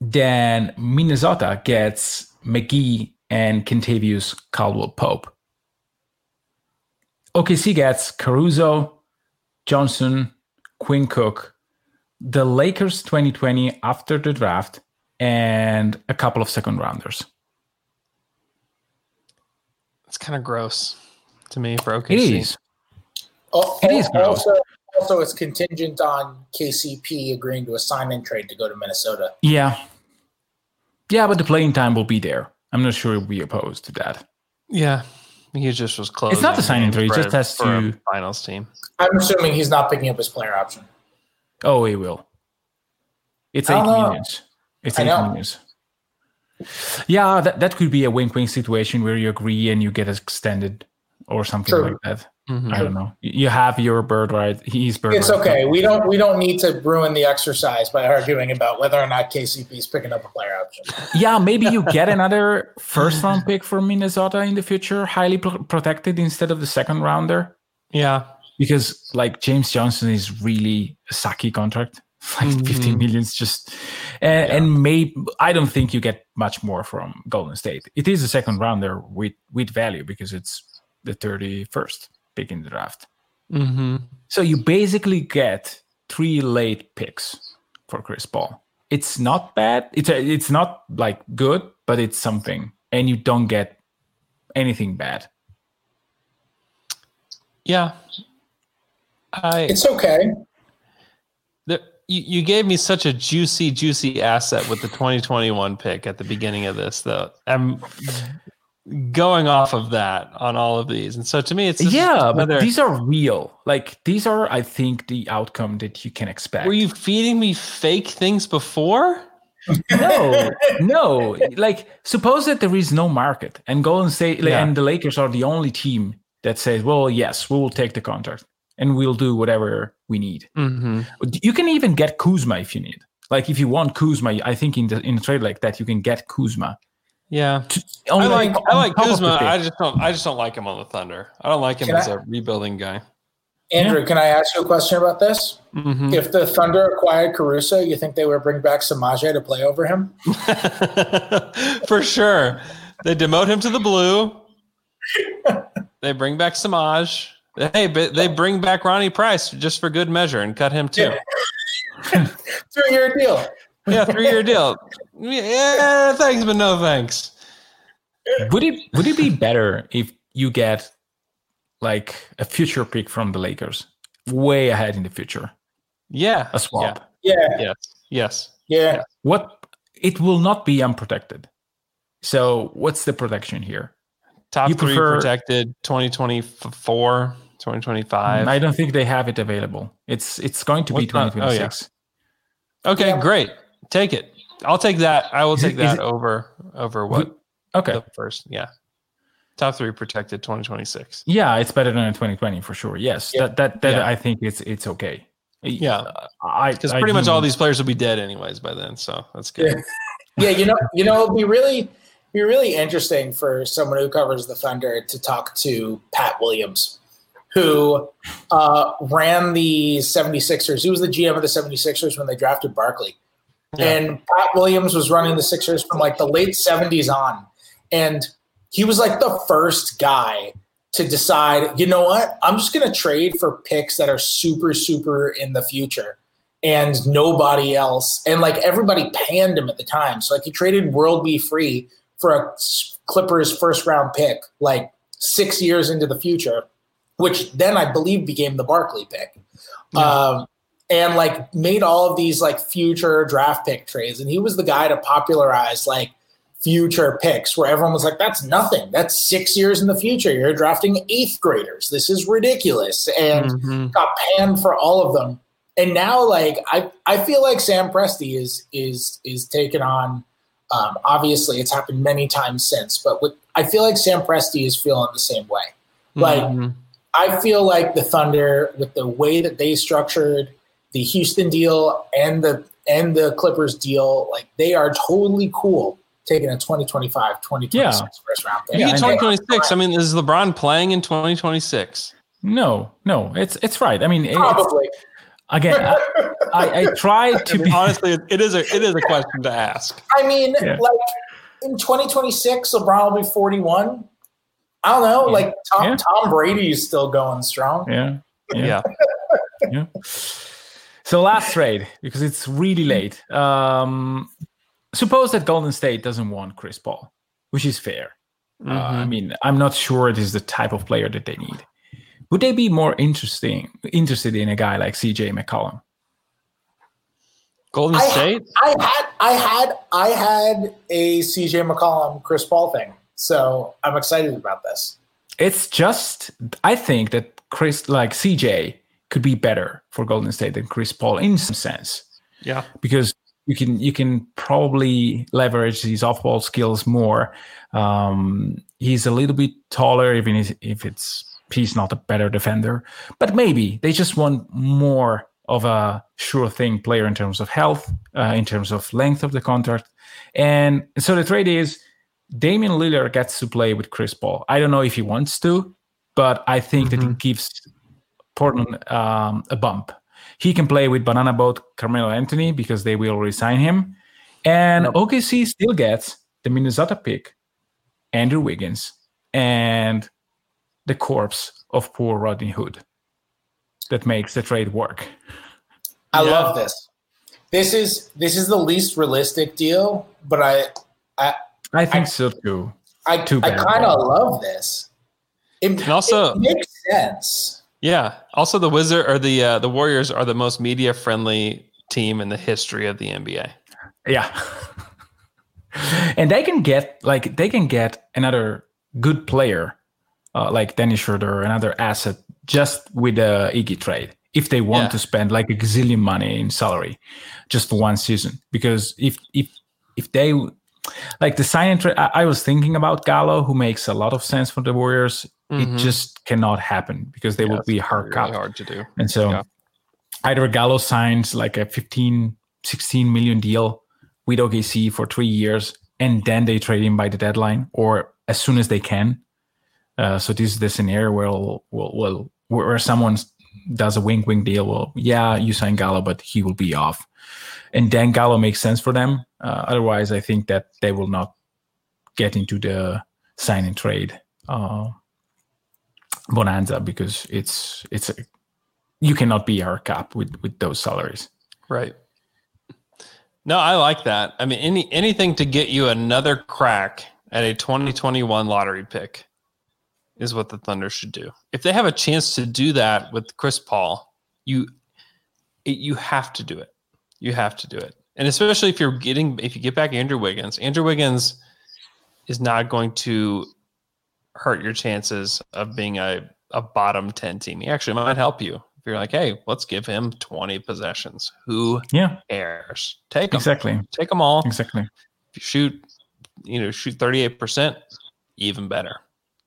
then Minnesota gets McGee and Kentavious Caldwell Pope. OKC gets Caruso, Johnson, Quinn Cook, the Lakers 2020 after the draft, and a couple of second rounders. It's kind of gross to me for OKC. It is. Oh, It is gross. also, also, it's contingent on KCP agreeing to a sign and trade to go to Minnesota. Yeah. Yeah, but the playing time will be there. I'm not sure we will be opposed to that. Yeah, he just was close. It's not the signing three. he just has to- finals team. I'm assuming he's not picking up his player option. Oh, he will. It's I eight don't know. millions. It's I eight know. Yeah, that, that could be a wink-wink situation where you agree and you get extended or something True. like that. Mhm. I don't know. You have your bird right. He's bird It's right. okay. We don't we don't need to ruin the exercise by arguing about whether or not KCP is picking up a player option. Yeah, maybe you get *laughs* another first-round pick from Minnesota in the future, highly pro- protected instead of the second rounder. Yeah, because like James Johnson is really a sucky contract. *laughs* Like Mhm. 15 million is just, and, and maybe I don't think you get much more from Golden State. It is a second rounder with with value because it's the 31st pick in the draft. Mm-hmm. So you basically get three late picks for Chris Paul. It's not bad. It's a, it's not like good, but it's something, and you don't get anything bad. Yeah. I It's okay. the, you, you gave me such a juicy, juicy asset with the 2021 pick at the beginning of this, though. I'm going off of that on all of these. And so to me, it's just yeah, but these are real. Like these are, I think, the outcome that you can expect. Were you feeding me fake things before? no, *laughs* no. Like suppose that there is no market, and Golden State Yeah. and the Lakers are the only team that says, "Well, yes, we will take the contract and we'll do whatever we need." Mm-hmm. You can even get Kuzma if you need. Like if you want Kuzma, I think in the in a trade like that, you can get Kuzma. Yeah. On- I like I on like top of the Kuzma. I just don't I just don't like him on the Thunder. I don't like him Can as I- a rebuilding guy. Andrew, can I ask you a question about this? Mhm. If the Thunder acquired Caruso, you think they would bring back Semaj to play over him? *laughs* For sure. They demote him to the blue. *laughs* They bring back Semaj. Hey, but they bring back Ronnie Price just for good measure and cut him too. *laughs* Three year deal. Yeah, three year deal. Yeah, thanks, but no thanks. would it would it be better if you get like a future pick from the Lakers, way ahead in the future? Yeah, a swap. Yeah. Yes. Yes. Yeah. What it will not be unprotected. So what's the protection here? Top You three prefer- protected 2024, 2025. I don't think they have it available. It's it's going to be What's that? Oh, yeah. 2026. Okay, great. Take it. I'll take that. I will Is take it- is that it- over over what Okay. the first. Yeah. Top three protected 2026. Yeah, it's better than 2020 for sure. Yes, that that that Yeah. I think it's it's okay. Yeah. I Because I pretty much do- all these players will be dead anyways by then. So that's good. Yeah, *laughs* you know, you know, it'd be really be really interesting for someone who covers the Thunder to talk to Pat Williams, who uh, ran the 76ers. He was the GM of the 76ers when they drafted Barkley. And Pat Williams was running the Sixers from like the late 70s on. And he was like the first guy to decide, you know what? I'm just going to trade for picks that are super, super in the future and nobody else. And like everybody panned him at the time. So like he traded World B. Free for a Clippers first round pick, like six years into the future, which then I believe became the Barkley pick. Um, and like made all of these like future draft pick trades. And he was the guy to popularize like future picks where everyone was like, that's nothing. That's six years in the future. You're drafting eighth graders. This is ridiculous. And Mhm. got panned for all of them. And now like I, I feel like Sam Presti is is is taken on um, obviously it's happened many times since, but with, I feel like Sam Presti is feeling the same way. Like Mhm. I feel like the Thunder, with the way that they structured the Houston deal and the and the Clippers deal, like they are totally cool taking a 2025, 2026 Yeah. first round pick. You get 2026. I mean, is LeBron playing in 2026? No, no, it's it's right. I mean, it- it's, Probably. again, I, I, I try I to mean, be *laughs* honestly, it- it is a it is a question to ask. I mean, Yeah. like in 2026, LeBron will be 41. I don't know. Like Tom, Yeah. Tom Brady is still going strong. yeah, Yeah. yeah. So last trade because it's really late. Um, suppose that Golden State doesn't want Chris Paul, which is fair. Uh, I mean, I'm not sure it is the type of player that they need. Would they be more interesting interested in a guy like CJ McCollum? Golden I, State. I had, I had, I had a CJ McCollum, Chris Paul thing. So I'm excited about this. It's just I think that Chris like CJ could be better for Golden State than Chris Paul in some sense. Yeah. because you can you can probably leverage these off-ball skills more. Um, he's a little bit taller, even if it's he's not a better defender, but maybe they just want more of a sure thing player in terms of health, uh, in terms of length of the contract, and so the trade is Damian Lillard gets to play with Chris Paul. I don't know if he wants to, but I think that it gives Portland um, a bump. He can play with Banana Boat Carmelo Anthony because they will resign him. And OKC still gets the Minnesota pick, Andrew Wiggins, and the corpse of poor Rodney Hood. That makes the trade work. I Yeah. love this. This is this is the least realistic deal, but I I I think so too. I, Too I kind of love this. It, And also- it makes sense. Yeah. Also, the Wizard or the uh, the Warriors are the most media friendly team in the history of the NBA. Yeah. *laughs* and they can get like they can get another good player uh, like Dennis Schroeder, another asset just with the Iggy trade if they want Yeah. to spend like a gazillion money in salary just for one season. Because if if if they like the sign and trade, I, I was thinking about Gallo, who makes a lot of sense for the Warriors. Mhm. It just cannot happen because they Yeah, will be hard really cap. hard to do. And so Yeah. either Gallo signs like a 15, 16 million deal with OKC for three years, and then they trade him by the deadline or as soon as they can. Uh, so this is the scenario where, we'll, we'll, we'll- where where someone does a wink wink deal. Well, yeah, you sign Gallo, but he will be off. And then Gallo makes sense for them. Uh, otherwise, I think that they will not get into the sign and trade uh, bonanza because it's it's a, you cannot be our cap with with those salaries. Right. No, I like that. I mean, any anything to get you another crack at a 2021 lottery pick is what the Thunder should do. If they have a chance to do that with Chris Paul, you you have to do it. You have to do it. And especially if you're getting if you get back Andrew Wiggins, Andrew Wiggins is not going to hurt your chances of being a, a bottom 10 team. He actually might help you. If you're like, hey, let's give him 20 possessions. Who Yeah, cares? Take them. exactly. Take them all. Exactly. If you shoot, you know, shoot 38%, even better.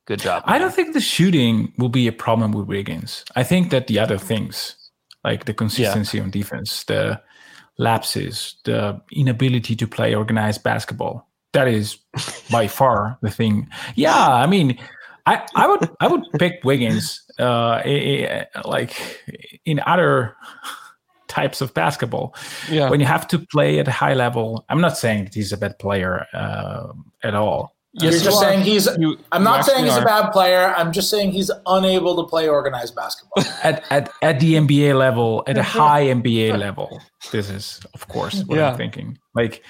Good job. I don't think the shooting will be a problem with Wiggins. I think that the other things, like the consistency on defense, the lapses, the inability to play organized basketball, that is by far the thing. Yeah, I mean, I, I would I would pick Wiggins uh, like in other types of basketball Yeah. when you have to play at a high level. I'm not saying that he's a bad player uh, at all. You're just saying he's. You- I'm not saying he's a bad player. I'm just saying he's unable to play organized basketball. *laughs* at, at at the NBA level, at a *laughs* high NBA level. This is, of course, what Yeah. I'm thinking. Like,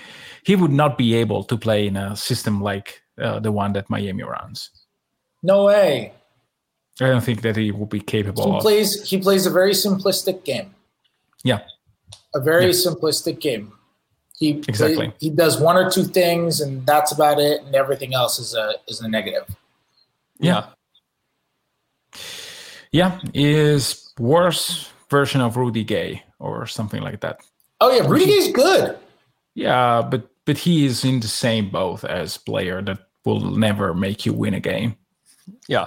he would not be able to play in a system like uh, the one that Miami runs. No way. I don't think that he will be capable He of. plays. He plays a very simplistic game. Yeah, A very Yeah. simplistic game. He Exactly. He does one or two things, and that's about it. And everything else is a is a negative. Yeah. yeah, is worse version of Rudy Gay or something like that. Oh yeah, Rudy Gay's good. Yeah, but but he is in the same boat as player that will never make you win a game. Yeah.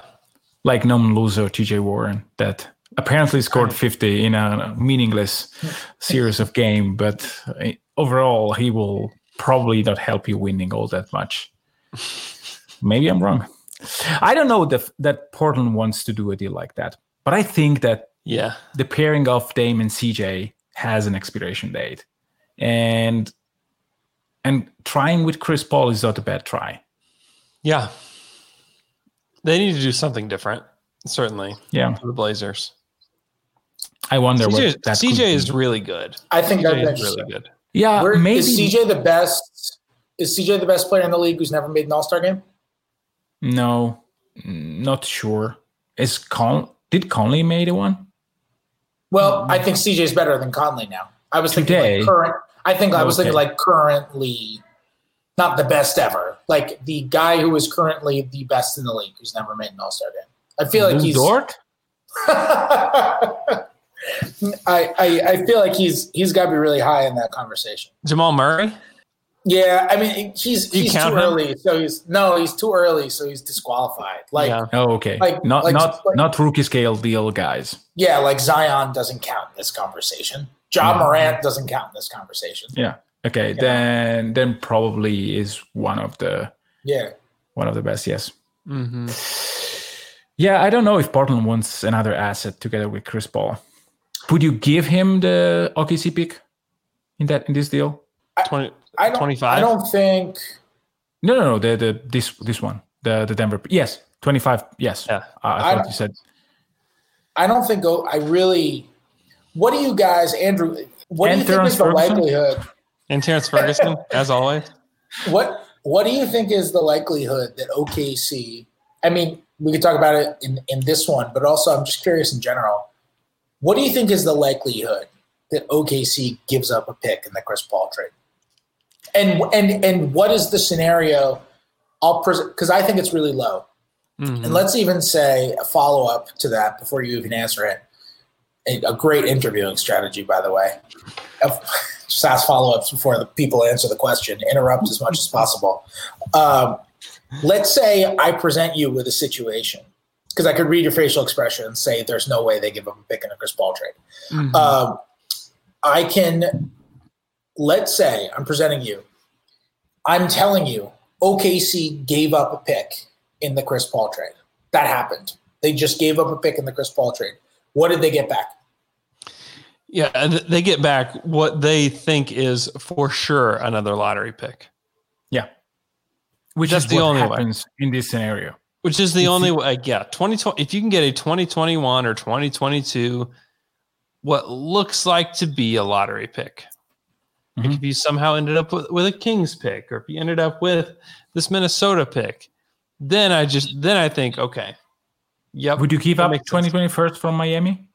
like Noam Loser, TJ Warren, that apparently scored 50 in a meaningless *laughs* series of game, but uh, overall he will probably not help you winning all that much. Maybe I'm wrong. I don't know that that Portland wants to do a deal like that, but I think that Yeah. the pairing of Dame and CJ has an expiration date, and and trying with Chris Paul is not a bad try. Yeah. They need to do something different, certainly, Yeah, for the Blazers. I wonder CJ, what that could CJ be. is really good. I think that's CJ is really good. yeah Where, maybe is CJ the best? Is CJ the best player in the league who's never made an All Star game? No, mm, not sure. Is Con did Conley made one? Well, I think CJ is better than Conley now. I was thinking Today? like current. I think I was Okay. thinking like currently, not the best ever. Like the guy who is currently the best in the league who's never made an All Star game. I feel like Lu he's. Dort? *laughs* I, I I feel like he's he's got to be really high in that conversation. Jamal Murray? Yeah, I mean he's he's too him? early, so he's no, he's too early, so he's disqualified. Like Yeah. Oh, okay. Like- not like- not like- not rookie scale deal guys. Yeah, like Zion doesn't count in this conversation. Ja Morant doesn't count in this conversation. Yeah. Okay. Yeah. Then then probably is one of the Yeah. one of the best. Yes. Mm-hmm. Yeah, I don't know if Portland wants another asset together with Chris Paul. Would you give him the OKC pick in that in this deal? 20, I don't 25? I don't think No, no, no. The the this this one the the Denver. Yes, twenty five. Yes. Yeah. Uh, I I thought don't- you said I don't think I really what do you guys, Andrew what And do you think Terrance is the Ferguson? likelihood And Terrance Ferguson, *laughs* as always. what what do you think is the likelihood that OKC I mean, we could talk about it in, in this one, but also I'm just curious in general. What do you think is the likelihood that OKC gives up a pick in the Chris Paul trade? And and and what is the scenario? I'll present because I think it's really low. Mhm. And let's even say a follow up to that before you even answer it. A, great interviewing strategy, by the way. Just ask follow ups before the people answer the question. Interrupt as much as possible. Um, let's say I present you with a situation because I could read your facial expression and say there's no way they give up a pick in a Chris Paul trade. Mhm. Um, I can, let's say I'm presenting you. I'm telling you, OKC gave up a pick in the Chris Paul trade. That happened. They just gave up a pick in the Chris Paul trade. What did they get back? Yeah, they get back what they think is for sure another lottery pick, yeah. Which That's is the what only way. happens in this scenario. which is the only way. Yeah, 2020. If you can get a 2021 or 2022, what looks like to be a lottery pick, Like if you somehow ended up with, with a Kings pick, or if you ended up with this Minnesota pick, then I just then I think, okay, yep. Would you give up makes sense. 2021 from Miami?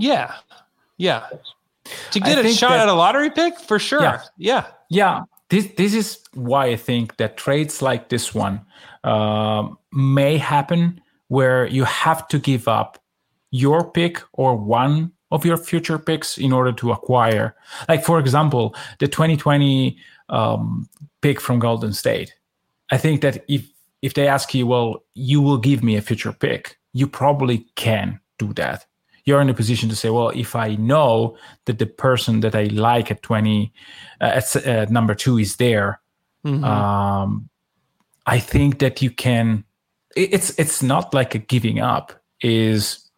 Yeah, yeah. To get a shot that- at a lottery pick for sure. Yeah. Yeah, Yeah, this this is why I think that trades like this one um, may happen, where you have to give up your pick or one of your future picks in order to acquire. Like for example, the 2020 um, pick from Golden State. I think that if if they ask you, well, you will give me a future pick, you probably can do that. You're in a position to say, well, if I know that the person that I like at 20, uh, at uh, number two is there, Mhm. um, I think that you can. It's it's not like a giving up. Is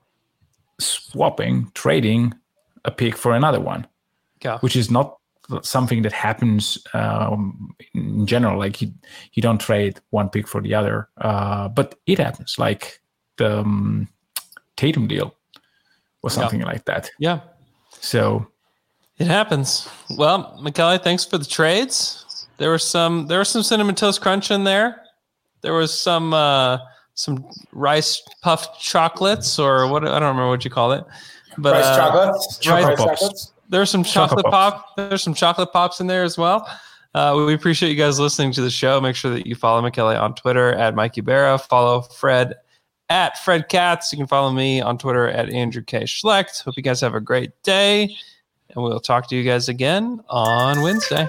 swapping, trading a pick for another one, yeah. which is not something that happens um, in general. Like you, you don't trade one pick for the other, uh, but it happens. Like the um, Tatum deal was Yeah. something like that. yeah. So It happens. Well, McKelly, thanks for the trades. There was some there was some cinnamon toast crunch in there. There was some uh some rice puffed chocolates or what I don't remember what you call it. But Rice uh, chocolates? rice- Rice Pops. chocolates? There's some Chocolate chocolate Pops. pop. There's some chocolate pops in there as well. Uh, we appreciate you guys listening to the show. Make sure that you follow McKelly on Twitter at Mikey Barra. Follow Fred at Fred Katz. You can follow me on Twitter at Andrew K. Schlecht. Hope you guys have a great day. And we'll talk to you guys again on Wednesday.